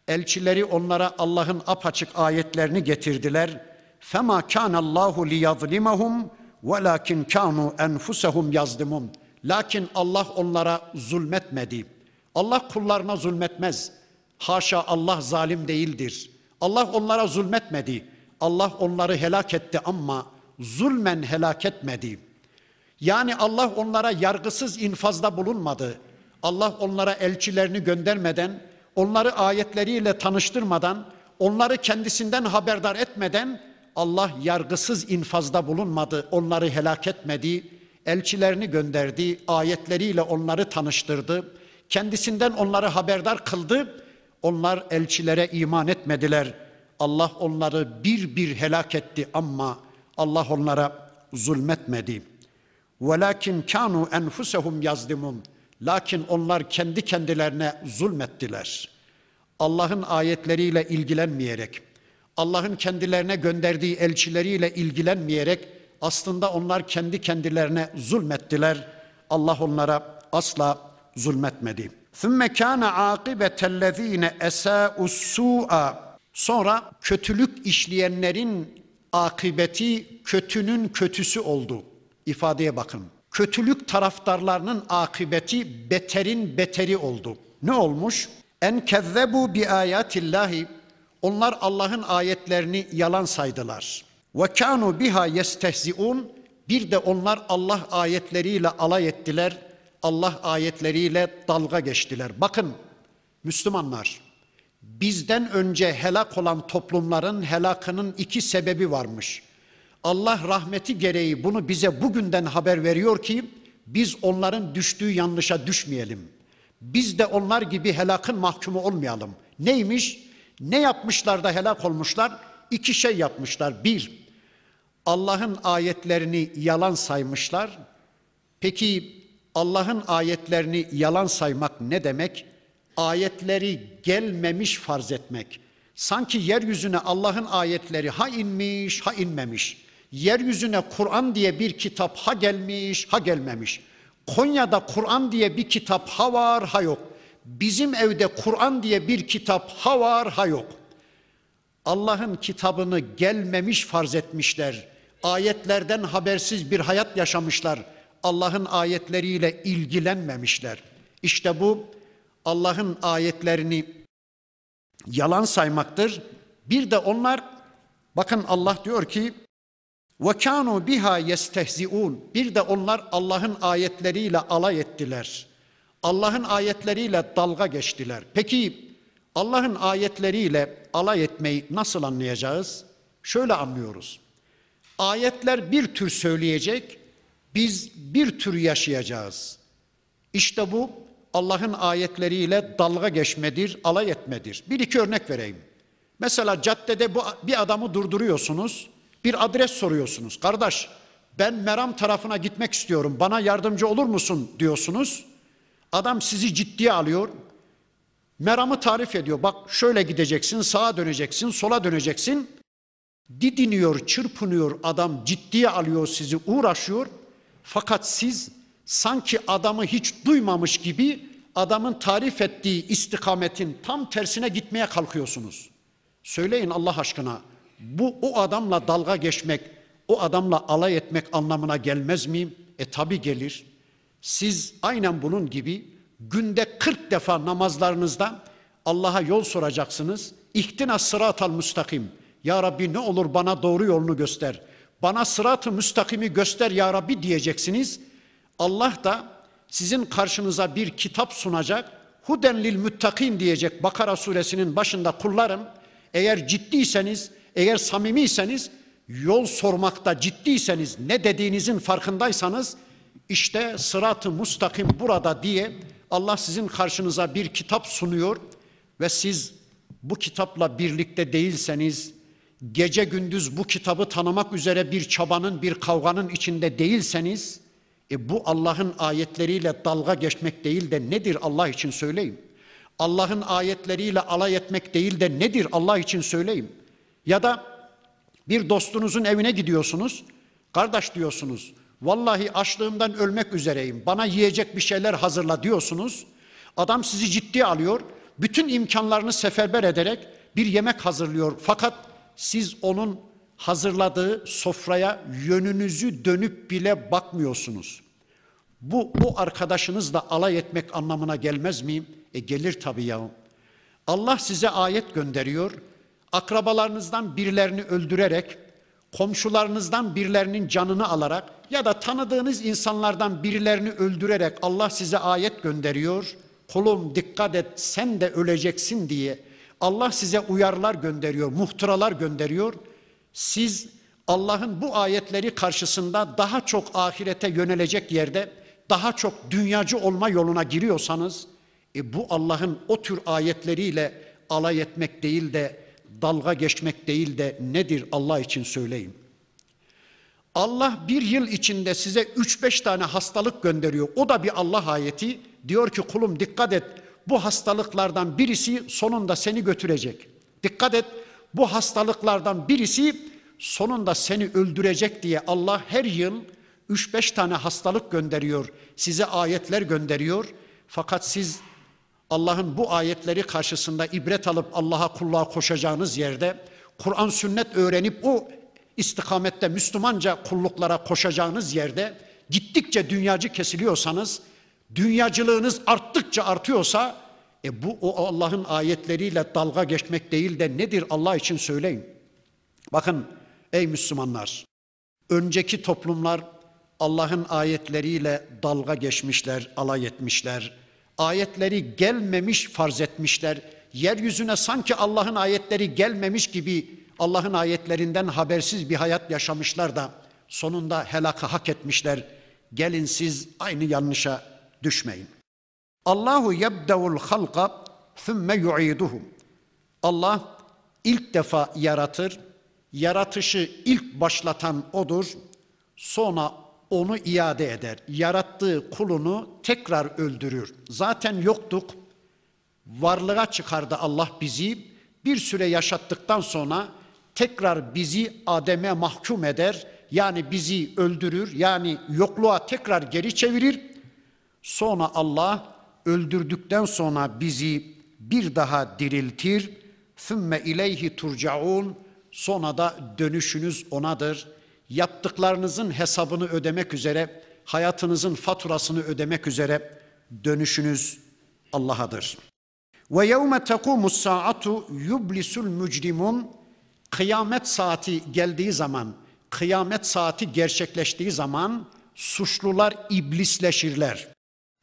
Elçileri onlara Allah'ın apaçık ayetlerini getirdiler. Fema kana Allahu liyazlimahum velakin kanu enfusahum yazlimun. Lakin Allah onlara zulmetmedi. Allah kullarına zulmetmez. Haşa Allah zalim değildir. Allah onlara zulmetmedi. Allah onları helak etti ama zulmen helak etmedi. Yani Allah onlara yargısız infazda bulunmadı. Allah onlara elçilerini göndermeden, onları ayetleriyle tanıştırmadan, onları kendisinden haberdar etmeden Allah yargısız infazda bulunmadı, onları helak etmedi, elçilerini gönderdi, ayetleriyle onları tanıştırdı, kendisinden onları haberdar kıldı. Onlar elçilere iman etmediler. Allah onları bir bir helak etti ama Allah onlara zulmetmedi. Velakin kanu enfusehum yazlimun. Lakin onlar kendi kendilerine zulmettiler. Allah'ın ayetleriyle ilgilenmeyerek, Allah'ın kendilerine gönderdiği elçileriyle ilgilenmeyerek aslında onlar kendi kendilerine zulmettiler. Allah onlara asla zulmetmedi. ثُمَّ كَانَ عَاقِبَةَ الَّذ۪ينَ اَسَاءُ السُّوءَ Sonra kötülük işleyenlerin akıbeti kötünün kötüsü oldu. İfadeye bakın. Kötülük taraftarlarının akıbeti beterin beteri oldu. Ne olmuş? En kezzebu bi ayatillahi onlar Allah'ın ayetlerini yalan saydılar. Ve kanu biha yestehziun bir de onlar Allah ayetleriyle alay ettiler. Allah ayetleriyle dalga geçtiler. Bakın Müslümanlar bizden önce helak olan toplumların helakının iki sebebi varmış. Allah rahmeti gereği bunu bize bugünden haber veriyor ki biz onların düştüğü yanlışa düşmeyelim. Biz de onlar gibi helakın mahkumu olmayalım. Neymiş? Ne yapmışlar da helak olmuşlar? İki şey yapmışlar. Bir, Allah'ın ayetlerini yalan saymışlar. Peki Allah'ın ayetlerini yalan saymak ne demek? Ayetleri gelmemiş farz etmek. Sanki yeryüzüne Allah'ın ayetleri ha inmiş ha inmemiş. Yeryüzüne Kur'an diye bir kitap ha gelmiş ha gelmemiş. Konya'da Kur'an diye bir kitap ha var ha yok. Bizim evde Kur'an diye bir kitap ha var ha yok. Allah'ın kitabını gelmemiş farz etmişler. Ayetlerden habersiz bir hayat yaşamışlar. Allah'ın ayetleriyle ilgilenmemişler. İşte bu Allah'ın ayetlerini yalan saymaktır. Bir de onlar bakın Allah diyor ki ve kanu biha yestehziun. Bir de onlar Allah'ın ayetleriyle alay ettiler. Allah'ın ayetleriyle dalga geçtiler. Peki Allah'ın ayetleriyle alay etmeyi nasıl anlayacağız? Şöyle anlıyoruz. Ayetler bir tür söyleyecek, biz bir tür yaşayacağız. İşte bu Allah'ın ayetleriyle dalga geçmedir, alay etmedir. Bir iki örnek vereyim. Mesela caddede bu bir adamı durduruyorsunuz, bir adres soruyorsunuz. Kardeş, ben Meram tarafına gitmek istiyorum. Bana yardımcı olur musun diyorsunuz. Adam sizi ciddiye alıyor. Meramı tarif ediyor. Bak şöyle gideceksin, sağa döneceksin, sola döneceksin. Didiniyor, çırpınıyor adam, ciddiye alıyor sizi, uğraşıyor. Fakat siz sanki adamı hiç duymamış gibi adamın tarif ettiği istikametin tam tersine gitmeye kalkıyorsunuz. Söyleyin Allah aşkına bu o adamla dalga geçmek, o adamla alay etmek anlamına gelmez mi? E tabi gelir. Siz aynen bunun gibi günde 40 defa namazlarınızda Allah'a yol soracaksınız. İhtina sıratal müstakim. Ya Rabbi ne olur bana doğru yolunu göster. Bana sıratı müstakimi göster ya Rabbi diyeceksiniz. Allah da sizin karşınıza bir kitap sunacak. Huden lil müttakin diyecek Bakara suresinin başında kullarım. Eğer ciddiyseniz, eğer samimiyseniz, yol sormakta ciddiyseniz, ne dediğinizin farkındaysanız işte sırat-ı mustakim burada diye Allah sizin karşınıza bir kitap sunuyor ve siz bu kitapla birlikte değilseniz, gece gündüz bu kitabı tanımak üzere bir çabanın, bir kavganın içinde değilseniz, e bu Allah'ın ayetleriyle dalga geçmek değil de nedir Allah için söyleyeyim. Allah'ın ayetleriyle alay etmek değil de nedir Allah için söyleyeyim. Ya da bir dostunuzun evine gidiyorsunuz, kardeş diyorsunuz, vallahi açlığımdan ölmek üzereyim, bana yiyecek bir şeyler hazırla diyorsunuz. Adam sizi ciddiye alıyor, bütün imkanlarını seferber ederek bir yemek hazırlıyor. Fakat siz onun hazırladığı sofraya yönünüzü dönüp bile bakmıyorsunuz. Bu bu arkadaşınızla alay etmek anlamına gelmez miyim? E gelir tabii ya. Allah size ayet gönderiyor. Akrabalarınızdan birilerini öldürerek, komşularınızdan birilerinin canını alarak ya da tanıdığınız insanlardan birilerini öldürerek Allah size ayet gönderiyor. Kulum dikkat et sen de öleceksin diye Allah size uyarılar gönderiyor, muhtıralar gönderiyor. Siz Allah'ın bu ayetleri karşısında daha çok ahirete yönelecek yerde daha çok dünyacı olma yoluna giriyorsanız e bu Allah'ın o tür ayetleriyle alay etmek değil de dalga geçmek değil de nedir Allah için söyleyin. Allah bir yıl içinde size üç beş tane hastalık gönderiyor. O da bir Allah ayeti. Diyor ki kulum dikkat et bu hastalıklardan birisi sonunda seni götürecek. Dikkat et bu hastalıklardan birisi sonunda seni öldürecek diye Allah her yıl 3-5 tane hastalık gönderiyor, size ayetler gönderiyor. Fakat siz Allah'ın bu ayetleri karşısında ibret alıp Allah'a kulluğa koşacağınız yerde, Kur'an sünnet öğrenip o istikamette Müslümanca kulluklara koşacağınız yerde gittikçe dünyacı kesiliyorsanız, dünyacılığınız arttıkça artıyorsa e bu o Allah'ın ayetleriyle dalga geçmek değil de nedir Allah için söyleyin. Bakın ey Müslümanlar, önceki toplumlar Allah'ın ayetleriyle dalga geçmişler, alay etmişler. Ayetleri gelmemiş farz etmişler. Yeryüzüne sanki Allah'ın ayetleri gelmemiş gibi Allah'ın ayetlerinden habersiz bir hayat yaşamışlar da sonunda helakı hak etmişler. Gelin siz aynı yanlışa düşmeyin. Allahu yebdevul halqa thumme yu'iduhu. Allah ilk defa yaratır. Yaratışı ilk başlatan odur. Sonra onu iade eder. Yarattığı kulunu tekrar öldürür. Zaten yoktuk. Varlığa çıkardı Allah bizi. Bir süre yaşattıktan sonra tekrar bizi Adem'e mahkum eder. Yani bizi öldürür. Yani yokluğa tekrar geri çevirir. Sonra Allah öldürdükten sonra bizi bir daha diriltir. Sümme ileyhi turcaun. Sonra da dönüşünüz onadır yaptıklarınızın hesabını ödemek üzere, hayatınızın faturasını ödemek üzere dönüşünüz Allah'adır. Ve yevme tekumus saatu yublisul mücrimun kıyamet saati geldiği zaman, kıyamet saati gerçekleştiği zaman suçlular iblisleşirler.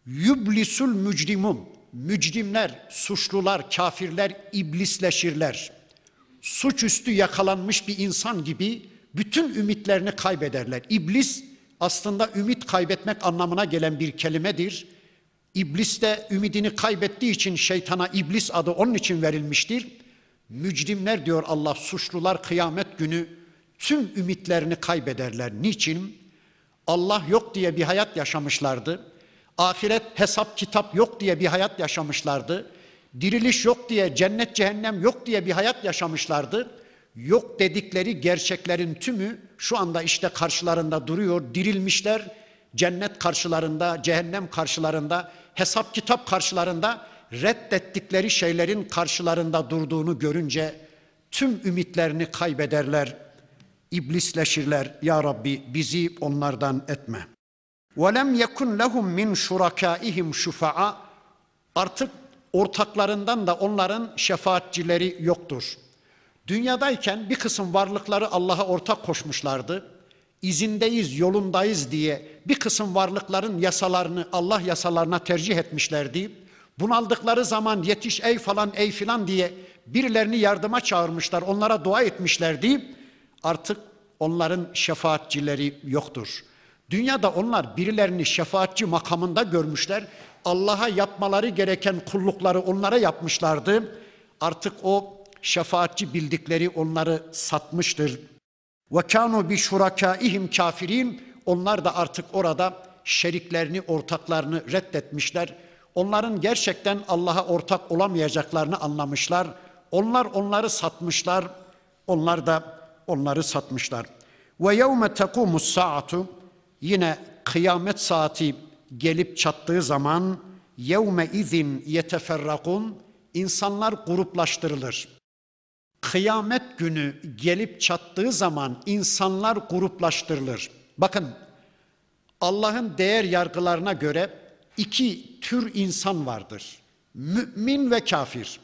Yublisul mücrimun, mücrimler, suçlular, kafirler iblisleşirler. Suçüstü yakalanmış bir insan gibi bütün ümitlerini kaybederler. İblis aslında ümit kaybetmek anlamına gelen bir kelimedir. İblis de ümidini kaybettiği için şeytana iblis adı onun için verilmiştir. Mücrimler diyor Allah suçlular kıyamet günü tüm ümitlerini kaybederler. Niçin? Allah yok diye bir hayat yaşamışlardı. Ahiret hesap kitap yok diye bir hayat yaşamışlardı. Diriliş yok diye cennet cehennem yok diye bir hayat yaşamışlardı. yok dedikleri gerçeklerin tümü şu anda işte karşılarında duruyor. Dirilmişler cennet karşılarında, cehennem karşılarında, hesap kitap karşılarında reddettikleri şeylerin karşılarında durduğunu görünce tüm ümitlerini kaybederler. İblisleşirler. Ya Rabbi bizi onlardan etme. وَلَمْ يَكُنْ لَهُمْ مِنْ شُرَكَائِهِمْ شُفَعَا Artık ortaklarından da onların şefaatçileri yoktur. Dünyadayken bir kısım varlıkları Allah'a ortak koşmuşlardı. İzindeyiz, yolundayız diye bir kısım varlıkların yasalarını Allah yasalarına tercih etmişlerdi. Bunaldıkları zaman yetiş ey falan ey filan diye birilerini yardıma çağırmışlar, onlara dua etmişlerdi. Artık onların şefaatçileri yoktur. Dünyada onlar birilerini şefaatçi makamında görmüşler. Allah'a yapmaları gereken kullukları onlara yapmışlardı. Artık o şefaatçi bildikleri onları satmıştır. Ve kanu bi şurakaihim kafirin. Onlar da artık orada şeriklerini, ortaklarını reddetmişler. Onların gerçekten Allah'a ortak olamayacaklarını anlamışlar. Onlar onları satmışlar. Onlar da onları satmışlar. Ve yevme tekumus saatu yine kıyamet saati gelip çattığı zaman yevme izin yeteferrakun insanlar gruplaştırılır. Kıyamet günü gelip çattığı zaman insanlar gruplaştırılır. Bakın Allah'ın değer yargılarına göre iki tür insan vardır. Mümin ve kafir.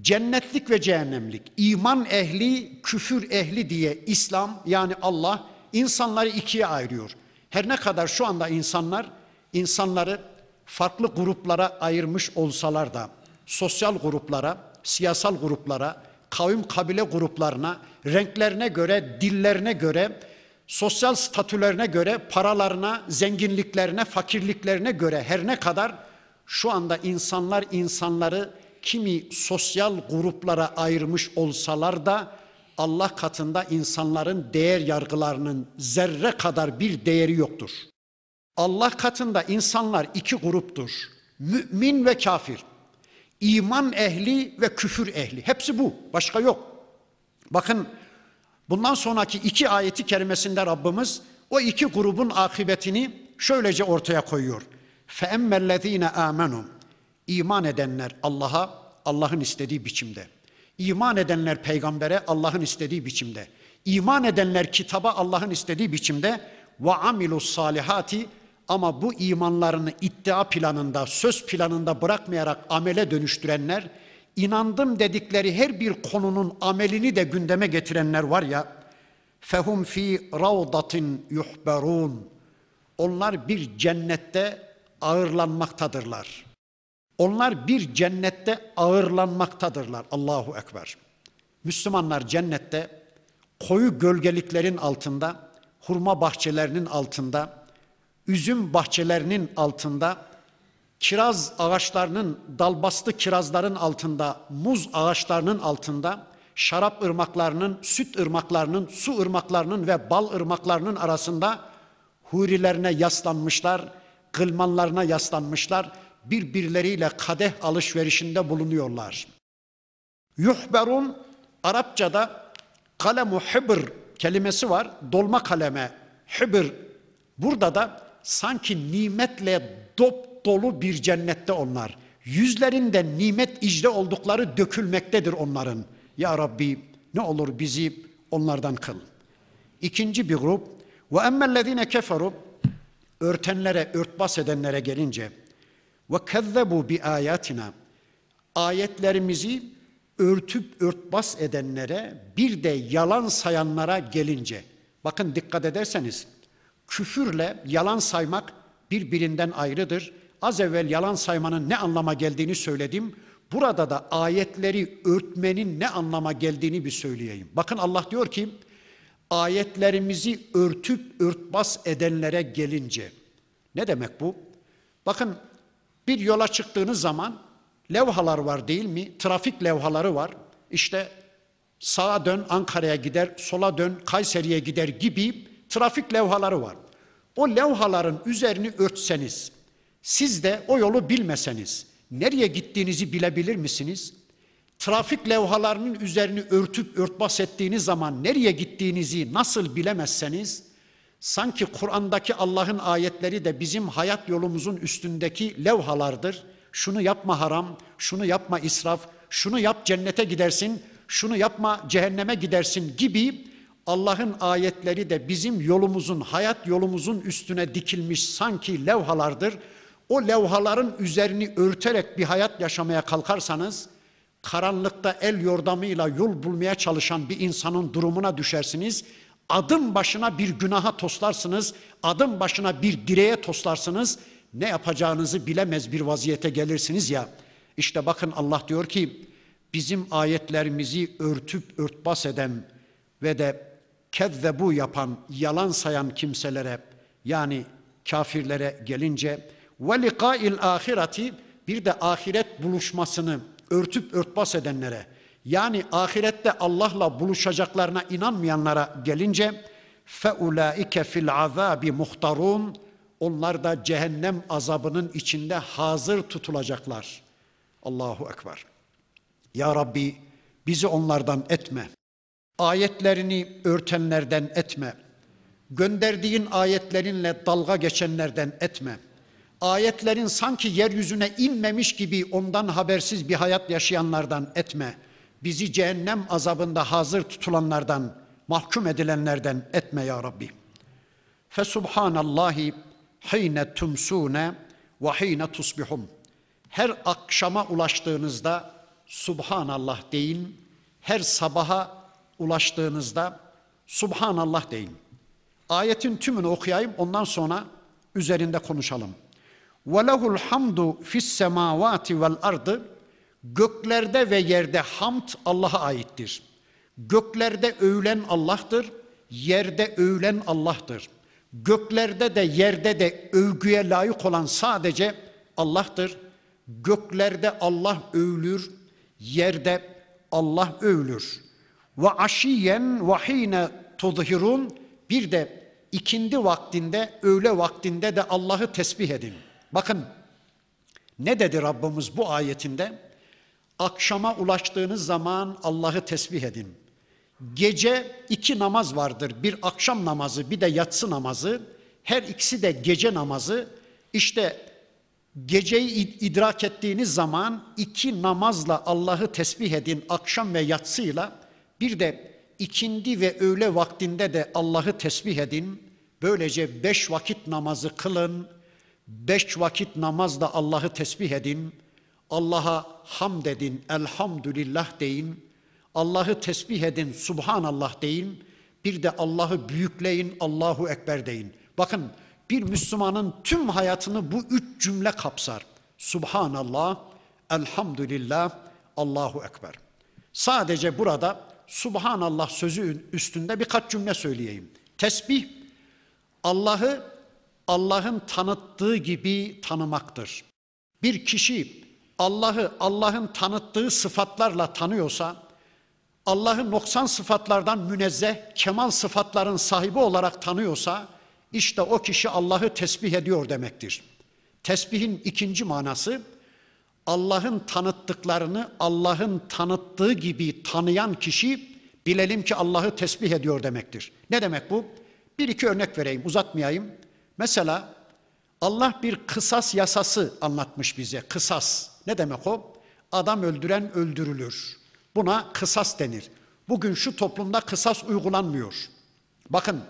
Cennetlik ve cehennemlik. iman ehli, küfür ehli diye İslam yani Allah insanları ikiye ayırıyor. Her ne kadar şu anda insanlar insanları farklı gruplara ayırmış olsalar da sosyal gruplara, siyasal gruplara, kavim kabile gruplarına, renklerine göre, dillerine göre, sosyal statülerine göre, paralarına, zenginliklerine, fakirliklerine göre her ne kadar şu anda insanlar insanları kimi sosyal gruplara ayırmış olsalar da Allah katında insanların değer yargılarının zerre kadar bir değeri yoktur. Allah katında insanlar iki gruptur. Mümin ve kafir. İman ehli ve küfür ehli. Hepsi bu. Başka yok. Bakın bundan sonraki iki ayeti kerimesinde Rabbimiz o iki grubun akıbetini şöylece ortaya koyuyor. فَاَمَّا الَّذ۪ينَ آمَنُوا İman edenler Allah'a Allah'ın istediği biçimde. İman edenler peygambere Allah'ın istediği biçimde. İman edenler kitaba Allah'ın istediği biçimde ve amilus salihati ama bu imanlarını iddia planında, söz planında bırakmayarak amele dönüştürenler, inandım dedikleri her bir konunun amelini de gündeme getirenler var ya, fehum fi ravdatin yuhberun. Onlar bir cennette ağırlanmaktadırlar. Onlar bir cennette ağırlanmaktadırlar. Allahu Ekber. Müslümanlar cennette koyu gölgeliklerin altında, hurma bahçelerinin altında, üzüm bahçelerinin altında, kiraz ağaçlarının, dalbastı kirazların altında, muz ağaçlarının altında, şarap ırmaklarının, süt ırmaklarının, su ırmaklarının ve bal ırmaklarının arasında hurilerine yaslanmışlar, kılmanlarına yaslanmışlar, birbirleriyle kadeh alışverişinde bulunuyorlar. Yuhberun Arapçada kalemu hibr kelimesi var. Dolma kaleme hibr. Burada da sanki nimetle dop dolu bir cennette onlar. Yüzlerinde nimet icra oldukları dökülmektedir onların. Ya Rabbi ne olur bizi onlardan kıl. İkinci bir grup ve emmellezine keferu örtenlere, örtbas edenlere gelince ve kezzebu bi ayatina ayetlerimizi örtüp örtbas edenlere bir de yalan sayanlara gelince bakın dikkat ederseniz küfürle yalan saymak birbirinden ayrıdır. Az evvel yalan saymanın ne anlama geldiğini söyledim. Burada da ayetleri örtmenin ne anlama geldiğini bir söyleyeyim. Bakın Allah diyor ki ayetlerimizi örtüp örtbas edenlere gelince ne demek bu? Bakın bir yola çıktığınız zaman levhalar var değil mi? Trafik levhaları var. İşte sağa dön Ankara'ya gider, sola dön Kayseri'ye gider gibi trafik levhaları var. O levhaların üzerini örtseniz, siz de o yolu bilmeseniz, nereye gittiğinizi bilebilir misiniz? trafik levhalarının üzerini örtüp örtbas ettiğiniz zaman nereye gittiğinizi nasıl bilemezseniz, sanki Kur'an'daki Allah'ın ayetleri de bizim hayat yolumuzun üstündeki levhalardır. Şunu yapma haram, şunu yapma israf, şunu yap cennete gidersin, şunu yapma cehenneme gidersin gibi Allah'ın ayetleri de bizim yolumuzun, hayat yolumuzun üstüne dikilmiş sanki levhalardır. O levhaların üzerini örterek bir hayat yaşamaya kalkarsanız, karanlıkta el yordamıyla yol bulmaya çalışan bir insanın durumuna düşersiniz. Adım başına bir günaha toslarsınız, adım başına bir direğe toslarsınız. Ne yapacağınızı bilemez bir vaziyete gelirsiniz ya. İşte bakın Allah diyor ki, bizim ayetlerimizi örtüp örtbas eden ve de kezzebu yapan, yalan sayan kimselere yani kafirlere gelince ve likail ahireti bir de ahiret buluşmasını örtüp örtbas edenlere yani ahirette Allah'la buluşacaklarına inanmayanlara gelince fe ulaike fil azabi muhtarun onlar da cehennem azabının içinde hazır tutulacaklar. Allahu ekber. Ya Rabbi bizi onlardan etme. Ayetlerini örtenlerden etme. Gönderdiğin ayetlerinle dalga geçenlerden etme. Ayetlerin sanki yeryüzüne inmemiş gibi ondan habersiz bir hayat yaşayanlardan etme bizi cehennem azabında hazır tutulanlardan, mahkum edilenlerden etme ya Rabbi. Fesubhanallahi hine tumsune ve hine tusbihum. Her akşama ulaştığınızda Subhanallah deyin. Her sabaha ulaştığınızda Subhanallah deyin. Ayetin tümünü okuyayım ondan sonra üzerinde konuşalım. Ve lehul hamdu fis semavati vel ardı Göklerde ve yerde hamd Allah'a aittir. Göklerde övülen Allah'tır, yerde övülen Allah'tır. Göklerde de yerde de övgüye layık olan sadece Allah'tır. Göklerde Allah övülür, yerde Allah övülür. Ve aşiyen ve hine bir de ikindi vaktinde, öğle vaktinde de Allah'ı tesbih edin. Bakın ne dedi Rabbimiz bu ayetinde? Akşama ulaştığınız zaman Allah'ı tesbih edin. Gece iki namaz vardır. Bir akşam namazı, bir de yatsı namazı. Her ikisi de gece namazı. İşte geceyi idrak ettiğiniz zaman iki namazla Allah'ı tesbih edin akşam ve yatsıyla. Bir de ikindi ve öğle vaktinde de Allah'ı tesbih edin. Böylece beş vakit namazı kılın. Beş vakit namazda Allah'ı tesbih edin. Allah'a hamd edin, elhamdülillah deyin. Allah'ı tesbih edin, subhanallah deyin. Bir de Allah'ı büyükleyin, Allahu Ekber deyin. Bakın bir Müslümanın tüm hayatını bu üç cümle kapsar. Subhanallah, elhamdülillah, Allahu Ekber. Sadece burada Subhanallah sözü üstünde birkaç cümle söyleyeyim. Tesbih, Allah'ı Allah'ın tanıttığı gibi tanımaktır. Bir kişi Allah'ı Allah'ın tanıttığı sıfatlarla tanıyorsa, Allah'ı noksan sıfatlardan münezzeh, kemal sıfatların sahibi olarak tanıyorsa, işte o kişi Allah'ı tesbih ediyor demektir. Tesbihin ikinci manası Allah'ın tanıttıklarını Allah'ın tanıttığı gibi tanıyan kişi bilelim ki Allah'ı tesbih ediyor demektir. Ne demek bu? Bir iki örnek vereyim uzatmayayım. Mesela Allah bir kısas yasası anlatmış bize. Kısas. Ne demek o? Adam öldüren öldürülür. Buna kısas denir. Bugün şu toplumda kısas uygulanmıyor. Bakın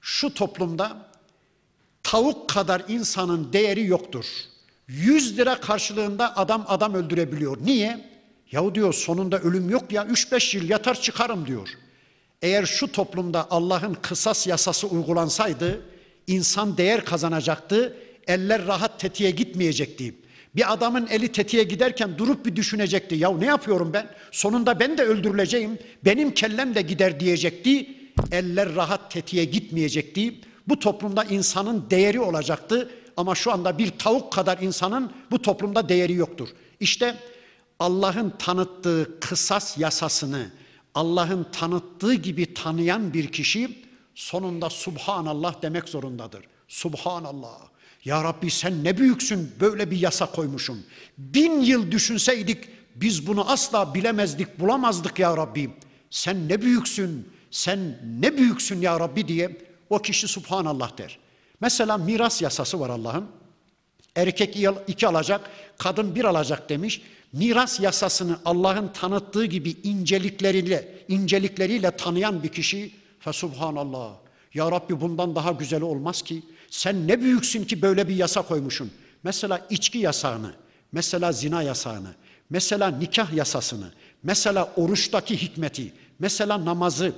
şu toplumda tavuk kadar insanın değeri yoktur. 100 lira karşılığında adam adam öldürebiliyor. Niye? Yahu diyor sonunda ölüm yok ya 3-5 yıl yatar çıkarım diyor. Eğer şu toplumda Allah'ın kısas yasası uygulansaydı insan değer kazanacaktı. Eller rahat tetiğe gitmeyecekti. Bir adamın eli tetiğe giderken durup bir düşünecekti. Ya ne yapıyorum ben? Sonunda ben de öldürüleceğim. Benim kellem de gider diyecekti eller rahat tetiğe gitmeyecekti. Bu toplumda insanın değeri olacaktı ama şu anda bir tavuk kadar insanın bu toplumda değeri yoktur. İşte Allah'ın tanıttığı kısas yasasını Allah'ın tanıttığı gibi tanıyan bir kişi sonunda Subhanallah demek zorundadır. Subhanallah. Ya Rabbi sen ne büyüksün böyle bir yasa koymuşsun. Bin yıl düşünseydik Biz bunu asla bilemezdik, bulamazdık ya Rabbi. Sen ne büyüksün, sen ne büyüksün ya Rabbi diye o kişi Subhanallah der. Mesela miras yasası var Allah'ın. Erkek iki alacak, kadın bir alacak demiş. Miras yasasını Allah'ın tanıttığı gibi incelikleriyle, incelikleriyle tanıyan bir kişi fe subhanallah. Ya Rabbi bundan daha güzeli olmaz ki. Sen ne büyüksün ki böyle bir yasa koymuşsun. Mesela içki yasağını, mesela zina yasağını, mesela nikah yasasını, mesela oruçtaki hikmeti, mesela namazı.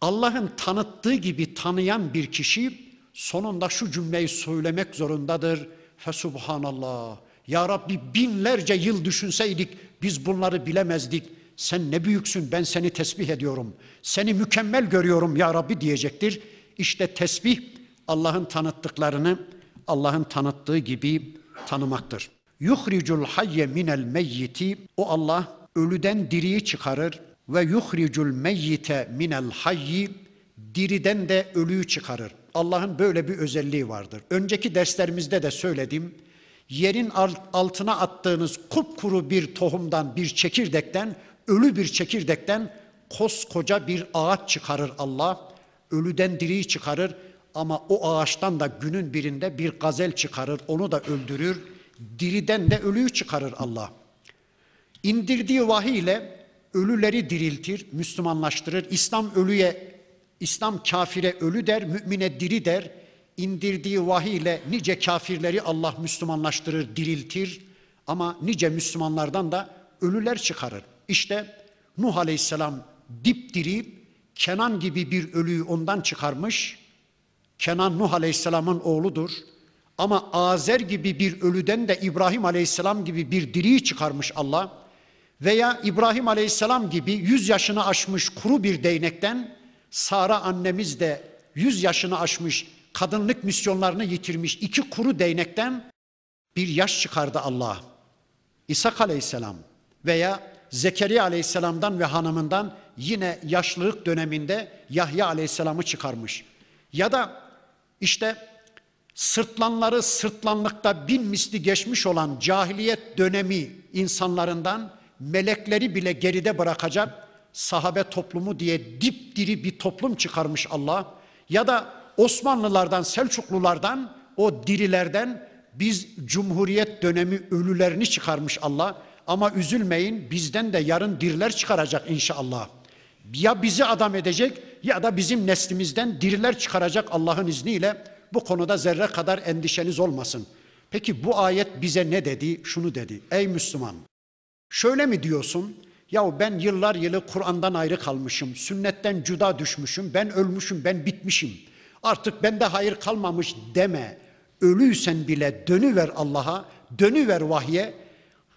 Allah'ın tanıttığı gibi tanıyan bir kişi sonunda şu cümleyi söylemek zorundadır. Fesubhanallah. Ya Rabbi binlerce yıl düşünseydik biz bunları bilemezdik. Sen ne büyüksün ben seni tesbih ediyorum. Seni mükemmel görüyorum ya Rabbi diyecektir. İşte tesbih Allah'ın tanıttıklarını Allah'ın tanıttığı gibi tanımaktır. Yuhricul hayye minel meyyiti o Allah ölüden diriyi çıkarır ve yuhricul meyyite minel hayyi diriden de ölüyü çıkarır. Allah'ın böyle bir özelliği vardır. Önceki derslerimizde de söyledim. Yerin altına attığınız kupkuru bir tohumdan, bir çekirdekten, ölü bir çekirdekten koskoca bir ağaç çıkarır Allah. Ölüden diriyi çıkarır ama o ağaçtan da günün birinde bir gazel çıkarır, onu da öldürür. Diriden de ölüyü çıkarır Allah. İndirdiği vahiy ile ölüleri diriltir, Müslümanlaştırır. İslam ölüye İslam kafire ölü der, mümine diri der. İndirdiği vahiy ile nice kafirleri Allah Müslümanlaştırır, diriltir. Ama nice Müslümanlardan da ölüler çıkarır. İşte Nuh Aleyhisselam dipdiri Kenan gibi bir ölüyü ondan çıkarmış. Kenan Nuh Aleyhisselam'ın oğludur. Ama Azer gibi bir ölüden de İbrahim Aleyhisselam gibi bir diriyi çıkarmış Allah. Veya İbrahim Aleyhisselam gibi yüz yaşını aşmış kuru bir değnekten Sara annemiz de 100 yaşını aşmış, kadınlık misyonlarını yitirmiş iki kuru değnekten bir yaş çıkardı Allah. İsa aleyhisselam veya Zekeriya aleyhisselamdan ve hanımından yine yaşlılık döneminde Yahya aleyhisselamı çıkarmış. Ya da işte sırtlanları sırtlanlıkta bin misli geçmiş olan cahiliyet dönemi insanlarından melekleri bile geride bırakacak sahabe toplumu diye dipdiri bir toplum çıkarmış Allah. Ya da Osmanlılardan, Selçuklulardan, o dirilerden biz Cumhuriyet dönemi ölülerini çıkarmış Allah. Ama üzülmeyin bizden de yarın diriler çıkaracak inşallah. Ya bizi adam edecek ya da bizim neslimizden diriler çıkaracak Allah'ın izniyle. Bu konuda zerre kadar endişeniz olmasın. Peki bu ayet bize ne dedi? Şunu dedi. Ey Müslüman şöyle mi diyorsun? Ya ben yıllar yılı Kur'an'dan ayrı kalmışım, sünnetten cuda düşmüşüm, ben ölmüşüm, ben bitmişim. Artık bende hayır kalmamış deme. Ölüysen bile dönüver Allah'a, dönüver vahye.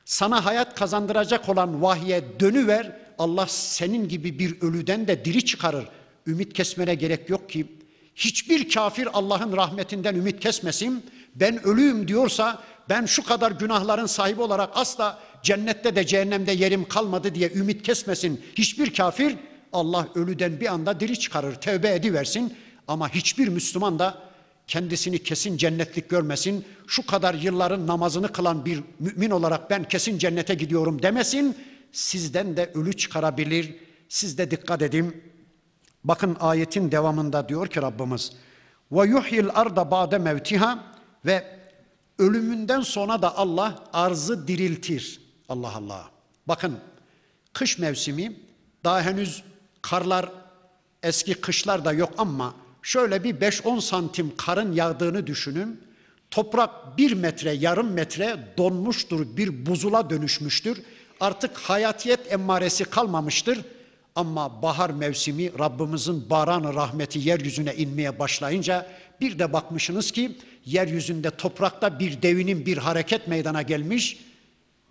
Sana hayat kazandıracak olan vahye dönüver. Allah senin gibi bir ölüden de diri çıkarır. Ümit kesmene gerek yok ki. Hiçbir kafir Allah'ın rahmetinden ümit kesmesin. Ben ölüyüm diyorsa ben şu kadar günahların sahibi olarak asla cennette de cehennemde yerim kalmadı diye ümit kesmesin. Hiçbir kafir Allah ölüden bir anda diri çıkarır, tevbe ediversin. Ama hiçbir Müslüman da kendisini kesin cennetlik görmesin. Şu kadar yılların namazını kılan bir mümin olarak ben kesin cennete gidiyorum demesin. Sizden de ölü çıkarabilir. Siz de dikkat edin. Bakın ayetin devamında diyor ki Rabbimiz ve yuhyil arda ba'de mevtiha ve ölümünden sonra da Allah arzı diriltir. Allah Allah. Bakın kış mevsimi daha henüz karlar eski kışlar da yok ama şöyle bir 5-10 santim karın yağdığını düşünün. Toprak bir metre, yarım metre donmuştur, bir buzula dönüşmüştür. Artık hayatiyet emmaresi kalmamıştır. Ama bahar mevsimi Rabbimizin baran rahmeti yeryüzüne inmeye başlayınca bir de bakmışsınız ki yeryüzünde toprakta bir devinin bir hareket meydana gelmiş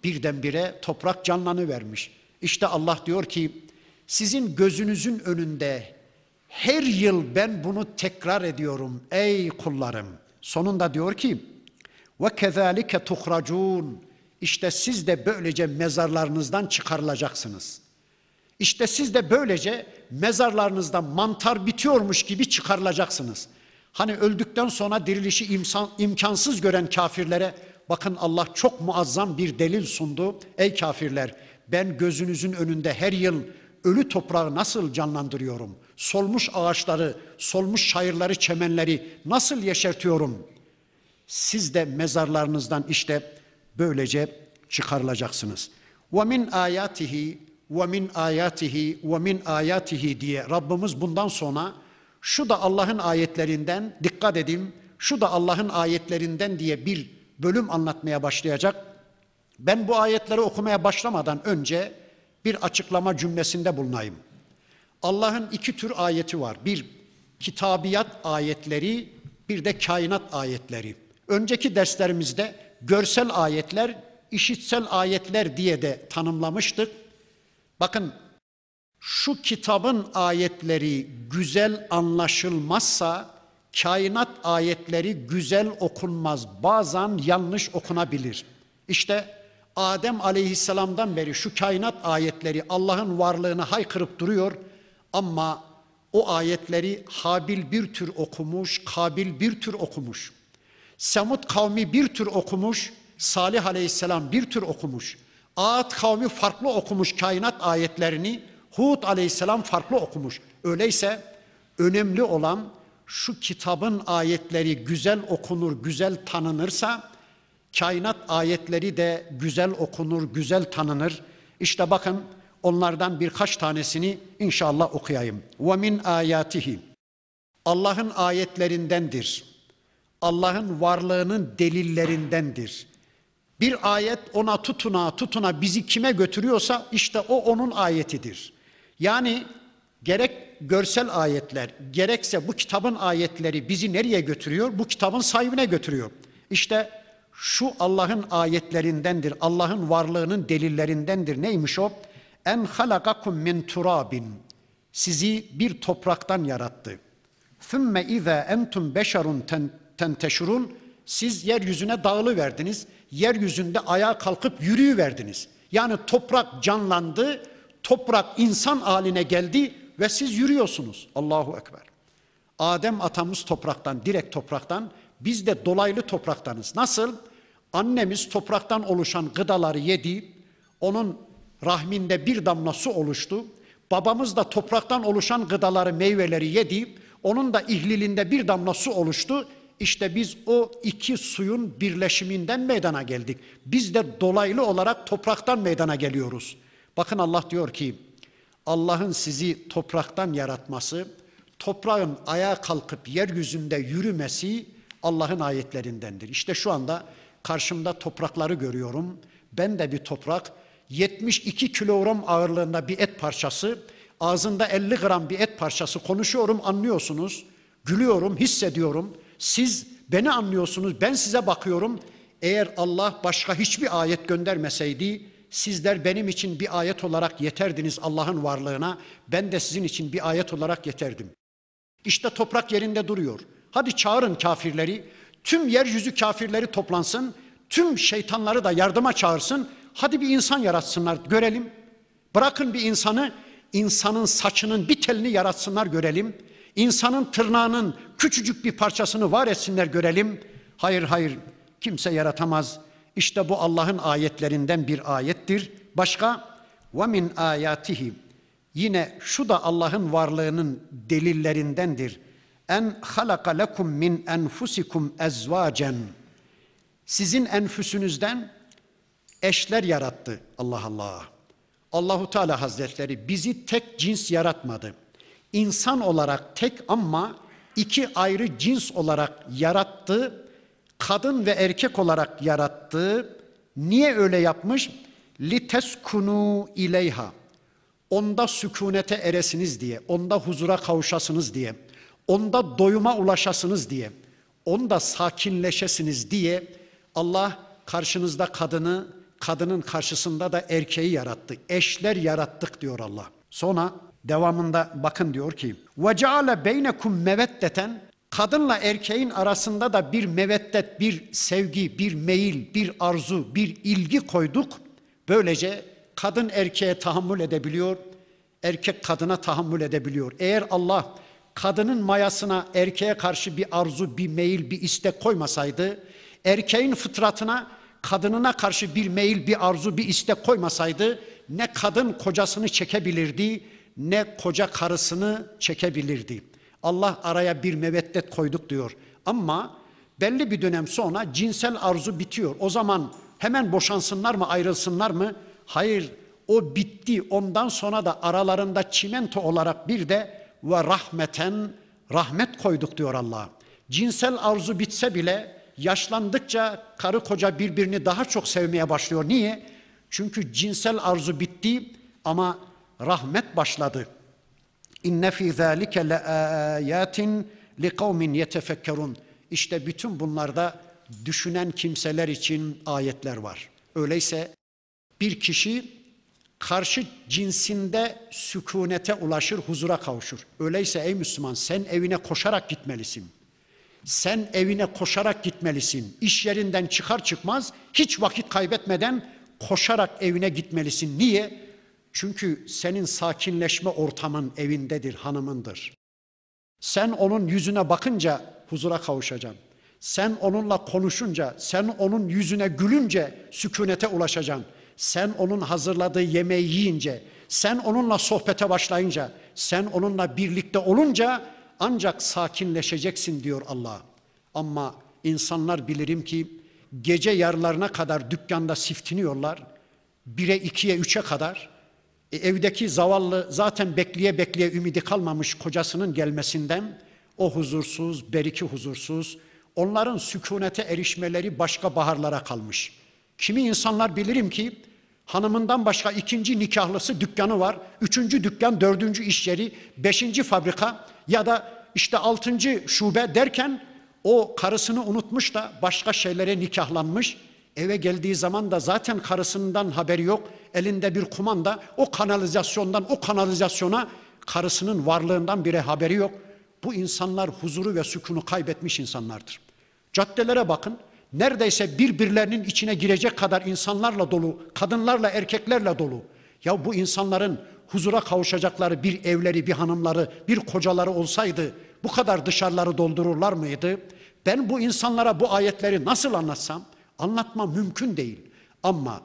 birdenbire toprak canlanı vermiş. İşte Allah diyor ki sizin gözünüzün önünde her yıl ben bunu tekrar ediyorum ey kullarım. Sonunda diyor ki ve kezalike tuhracun. İşte siz de böylece mezarlarınızdan çıkarılacaksınız. İşte siz de böylece mezarlarınızda mantar bitiyormuş gibi çıkarılacaksınız. Hani öldükten sonra dirilişi imsan, imkansız gören kafirlere Bakın Allah çok muazzam bir delil sundu. Ey kafirler Ben gözünüzün önünde her yıl ölü toprağı nasıl canlandırıyorum? Solmuş ağaçları, solmuş şairleri, çemenleri nasıl yeşertiyorum? Siz de mezarlarınızdan işte böylece çıkarılacaksınız. Min ayatihi ve min ayatihi ve min ayatihi diye Rabbimiz bundan sonra şu da Allah'ın ayetlerinden dikkat edin şu da Allah'ın ayetlerinden diye bir bölüm anlatmaya başlayacak. Ben bu ayetleri okumaya başlamadan önce bir açıklama cümlesinde bulunayım. Allah'ın iki tür ayeti var. Bir kitabiyat ayetleri, bir de kainat ayetleri. Önceki derslerimizde görsel ayetler, işitsel ayetler diye de tanımlamıştık. Bakın şu kitabın ayetleri güzel anlaşılmazsa kainat ayetleri güzel okunmaz. Bazen yanlış okunabilir. İşte Adem aleyhisselamdan beri şu kainat ayetleri Allah'ın varlığını haykırıp duruyor ama o ayetleri Habil bir tür okumuş, Kabil bir tür okumuş. Semud kavmi bir tür okumuş, Salih aleyhisselam bir tür okumuş. Ad kavmi farklı okumuş kainat ayetlerini, Hud aleyhisselam farklı okumuş. Öyleyse önemli olan şu kitabın ayetleri güzel okunur, güzel tanınırsa kainat ayetleri de güzel okunur, güzel tanınır. İşte bakın onlardan birkaç tanesini inşallah okuyayım. Ve min ayatihi Allah'ın ayetlerindendir. Allah'ın varlığının delillerindendir. Bir ayet ona tutuna tutuna bizi kime götürüyorsa işte o onun ayetidir. Yani gerek görsel ayetler gerekse bu kitabın ayetleri bizi nereye götürüyor? Bu kitabın sahibine götürüyor. İşte şu Allah'ın ayetlerindendir. Allah'ın varlığının delillerindendir. Neymiş o? En halakakum min turabin. Sizi bir topraktan yarattı. Thumma iza entum beşerun tenteşurun. Siz yeryüzüne dağılı verdiniz. Yeryüzünde ayağa kalkıp yürüyü verdiniz. Yani toprak canlandı, toprak insan haline geldi ve siz yürüyorsunuz. Allahu Ekber. Adem atamız topraktan, direkt topraktan, biz de dolaylı topraktanız. Nasıl? Annemiz topraktan oluşan gıdaları yedi, onun rahminde bir damla su oluştu. Babamız da topraktan oluşan gıdaları, meyveleri yedi, onun da ihlilinde bir damla su oluştu. İşte biz o iki suyun birleşiminden meydana geldik. Biz de dolaylı olarak topraktan meydana geliyoruz. Bakın Allah diyor ki, Allah'ın sizi topraktan yaratması, toprağın ayağa kalkıp yeryüzünde yürümesi Allah'ın ayetlerindendir. İşte şu anda karşımda toprakları görüyorum. Ben de bir toprak, 72 kilogram ağırlığında bir et parçası, ağzında 50 gram bir et parçası konuşuyorum, anlıyorsunuz. Gülüyorum, hissediyorum. Siz beni anlıyorsunuz, ben size bakıyorum. Eğer Allah başka hiçbir ayet göndermeseydi, sizler benim için bir ayet olarak yeterdiniz Allah'ın varlığına. Ben de sizin için bir ayet olarak yeterdim. İşte toprak yerinde duruyor. Hadi çağırın kafirleri. Tüm yeryüzü kafirleri toplansın. Tüm şeytanları da yardıma çağırsın. Hadi bir insan yaratsınlar görelim. Bırakın bir insanı insanın saçının bir telini yaratsınlar görelim. İnsanın tırnağının küçücük bir parçasını var etsinler görelim. Hayır hayır kimse yaratamaz. İşte bu Allah'ın ayetlerinden bir ayettir. Başka ve min ayatihi yine şu da Allah'ın varlığının delillerindendir. En halaka lekum min enfusikum ezvacen. Sizin enfüsünüzden eşler yarattı Allah Allah. Allahu Teala Hazretleri bizi tek cins yaratmadı. İnsan olarak tek ama iki ayrı cins olarak yarattı kadın ve erkek olarak yarattı. Niye öyle yapmış? Liteskunu ileyha. Onda sükunete eresiniz diye, onda huzura kavuşasınız diye, onda doyuma ulaşasınız diye, onda sakinleşesiniz diye Allah karşınızda kadını, kadının karşısında da erkeği yarattı. Eşler yarattık diyor Allah. Sonra devamında bakın diyor ki: "Ve ceale beynekum meveddeten kadınla erkeğin arasında da bir meveddet, bir sevgi, bir meyil, bir arzu, bir ilgi koyduk. Böylece kadın erkeğe tahammül edebiliyor, erkek kadına tahammül edebiliyor. Eğer Allah kadının mayasına erkeğe karşı bir arzu, bir meyil, bir istek koymasaydı, erkeğin fıtratına kadınına karşı bir meyil, bir arzu, bir istek koymasaydı ne kadın kocasını çekebilirdi ne koca karısını çekebilirdi. Allah araya bir meveddet koyduk diyor. Ama belli bir dönem sonra cinsel arzu bitiyor. O zaman hemen boşansınlar mı ayrılsınlar mı? Hayır o bitti. Ondan sonra da aralarında çimento olarak bir de ve rahmeten rahmet koyduk diyor Allah. Cinsel arzu bitse bile yaşlandıkça karı koca birbirini daha çok sevmeye başlıyor. Niye? Çünkü cinsel arzu bitti ama rahmet başladı. İnne fi zalike laayatin liqaumin yetefekkerun. İşte bütün bunlarda düşünen kimseler için ayetler var. Öyleyse bir kişi karşı cinsinde sükunete ulaşır, huzura kavuşur. Öyleyse ey Müslüman sen evine koşarak gitmelisin. Sen evine koşarak gitmelisin. İş yerinden çıkar çıkmaz hiç vakit kaybetmeden koşarak evine gitmelisin. Niye? Çünkü senin sakinleşme ortamın evindedir, hanımındır. Sen onun yüzüne bakınca huzura kavuşacaksın. Sen onunla konuşunca, sen onun yüzüne gülünce sükunete ulaşacaksın. Sen onun hazırladığı yemeği yiyince, sen onunla sohbete başlayınca, sen onunla birlikte olunca ancak sakinleşeceksin diyor Allah. Ama insanlar bilirim ki gece yarılarına kadar dükkanda siftiniyorlar. Bire, ikiye, üçe kadar. E, evdeki zavallı zaten bekleye bekleye ümidi kalmamış kocasının gelmesinden o huzursuz, beriki huzursuz, onların sükunete erişmeleri başka baharlara kalmış. Kimi insanlar bilirim ki hanımından başka ikinci nikahlısı dükkanı var, üçüncü dükkan, dördüncü iş yeri, beşinci fabrika ya da işte altıncı şube derken o karısını unutmuş da başka şeylere nikahlanmış. Eve geldiği zaman da zaten karısından haberi yok. Elinde bir kumanda o kanalizasyondan o kanalizasyona karısının varlığından bile haberi yok. Bu insanlar huzuru ve sükunu kaybetmiş insanlardır. Caddelere bakın. Neredeyse birbirlerinin içine girecek kadar insanlarla dolu, kadınlarla, erkeklerle dolu. Ya bu insanların huzura kavuşacakları bir evleri, bir hanımları, bir kocaları olsaydı bu kadar dışarıları doldururlar mıydı? Ben bu insanlara bu ayetleri nasıl anlatsam? Anlatma mümkün değil. Ama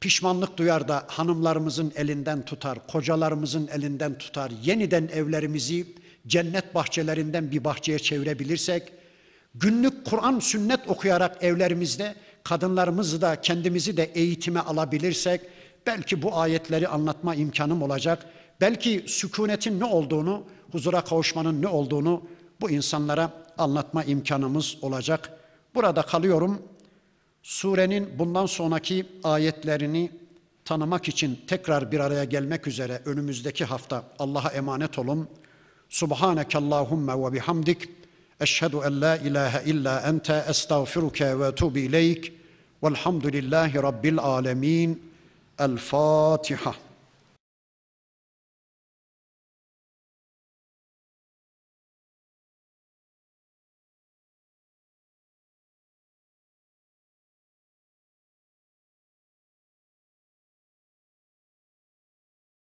pişmanlık duyar da hanımlarımızın elinden tutar, kocalarımızın elinden tutar, yeniden evlerimizi cennet bahçelerinden bir bahçeye çevirebilirsek, günlük Kur'an sünnet okuyarak evlerimizde kadınlarımızı da kendimizi de eğitime alabilirsek, belki bu ayetleri anlatma imkanım olacak. Belki sükunetin ne olduğunu, huzura kavuşmanın ne olduğunu bu insanlara anlatma imkanımız olacak. Burada kalıyorum. Surenin bundan sonraki ayetlerini tanımak için tekrar bir araya gelmek üzere önümüzdeki hafta Allah'a emanet olun. Subhaneke Allahumma ve bihamdik. Eşhedü en la ilahe illa ente estağfiruke ve etubu ileyk. Velhamdülillahi Rabbil alemin. El Fatiha.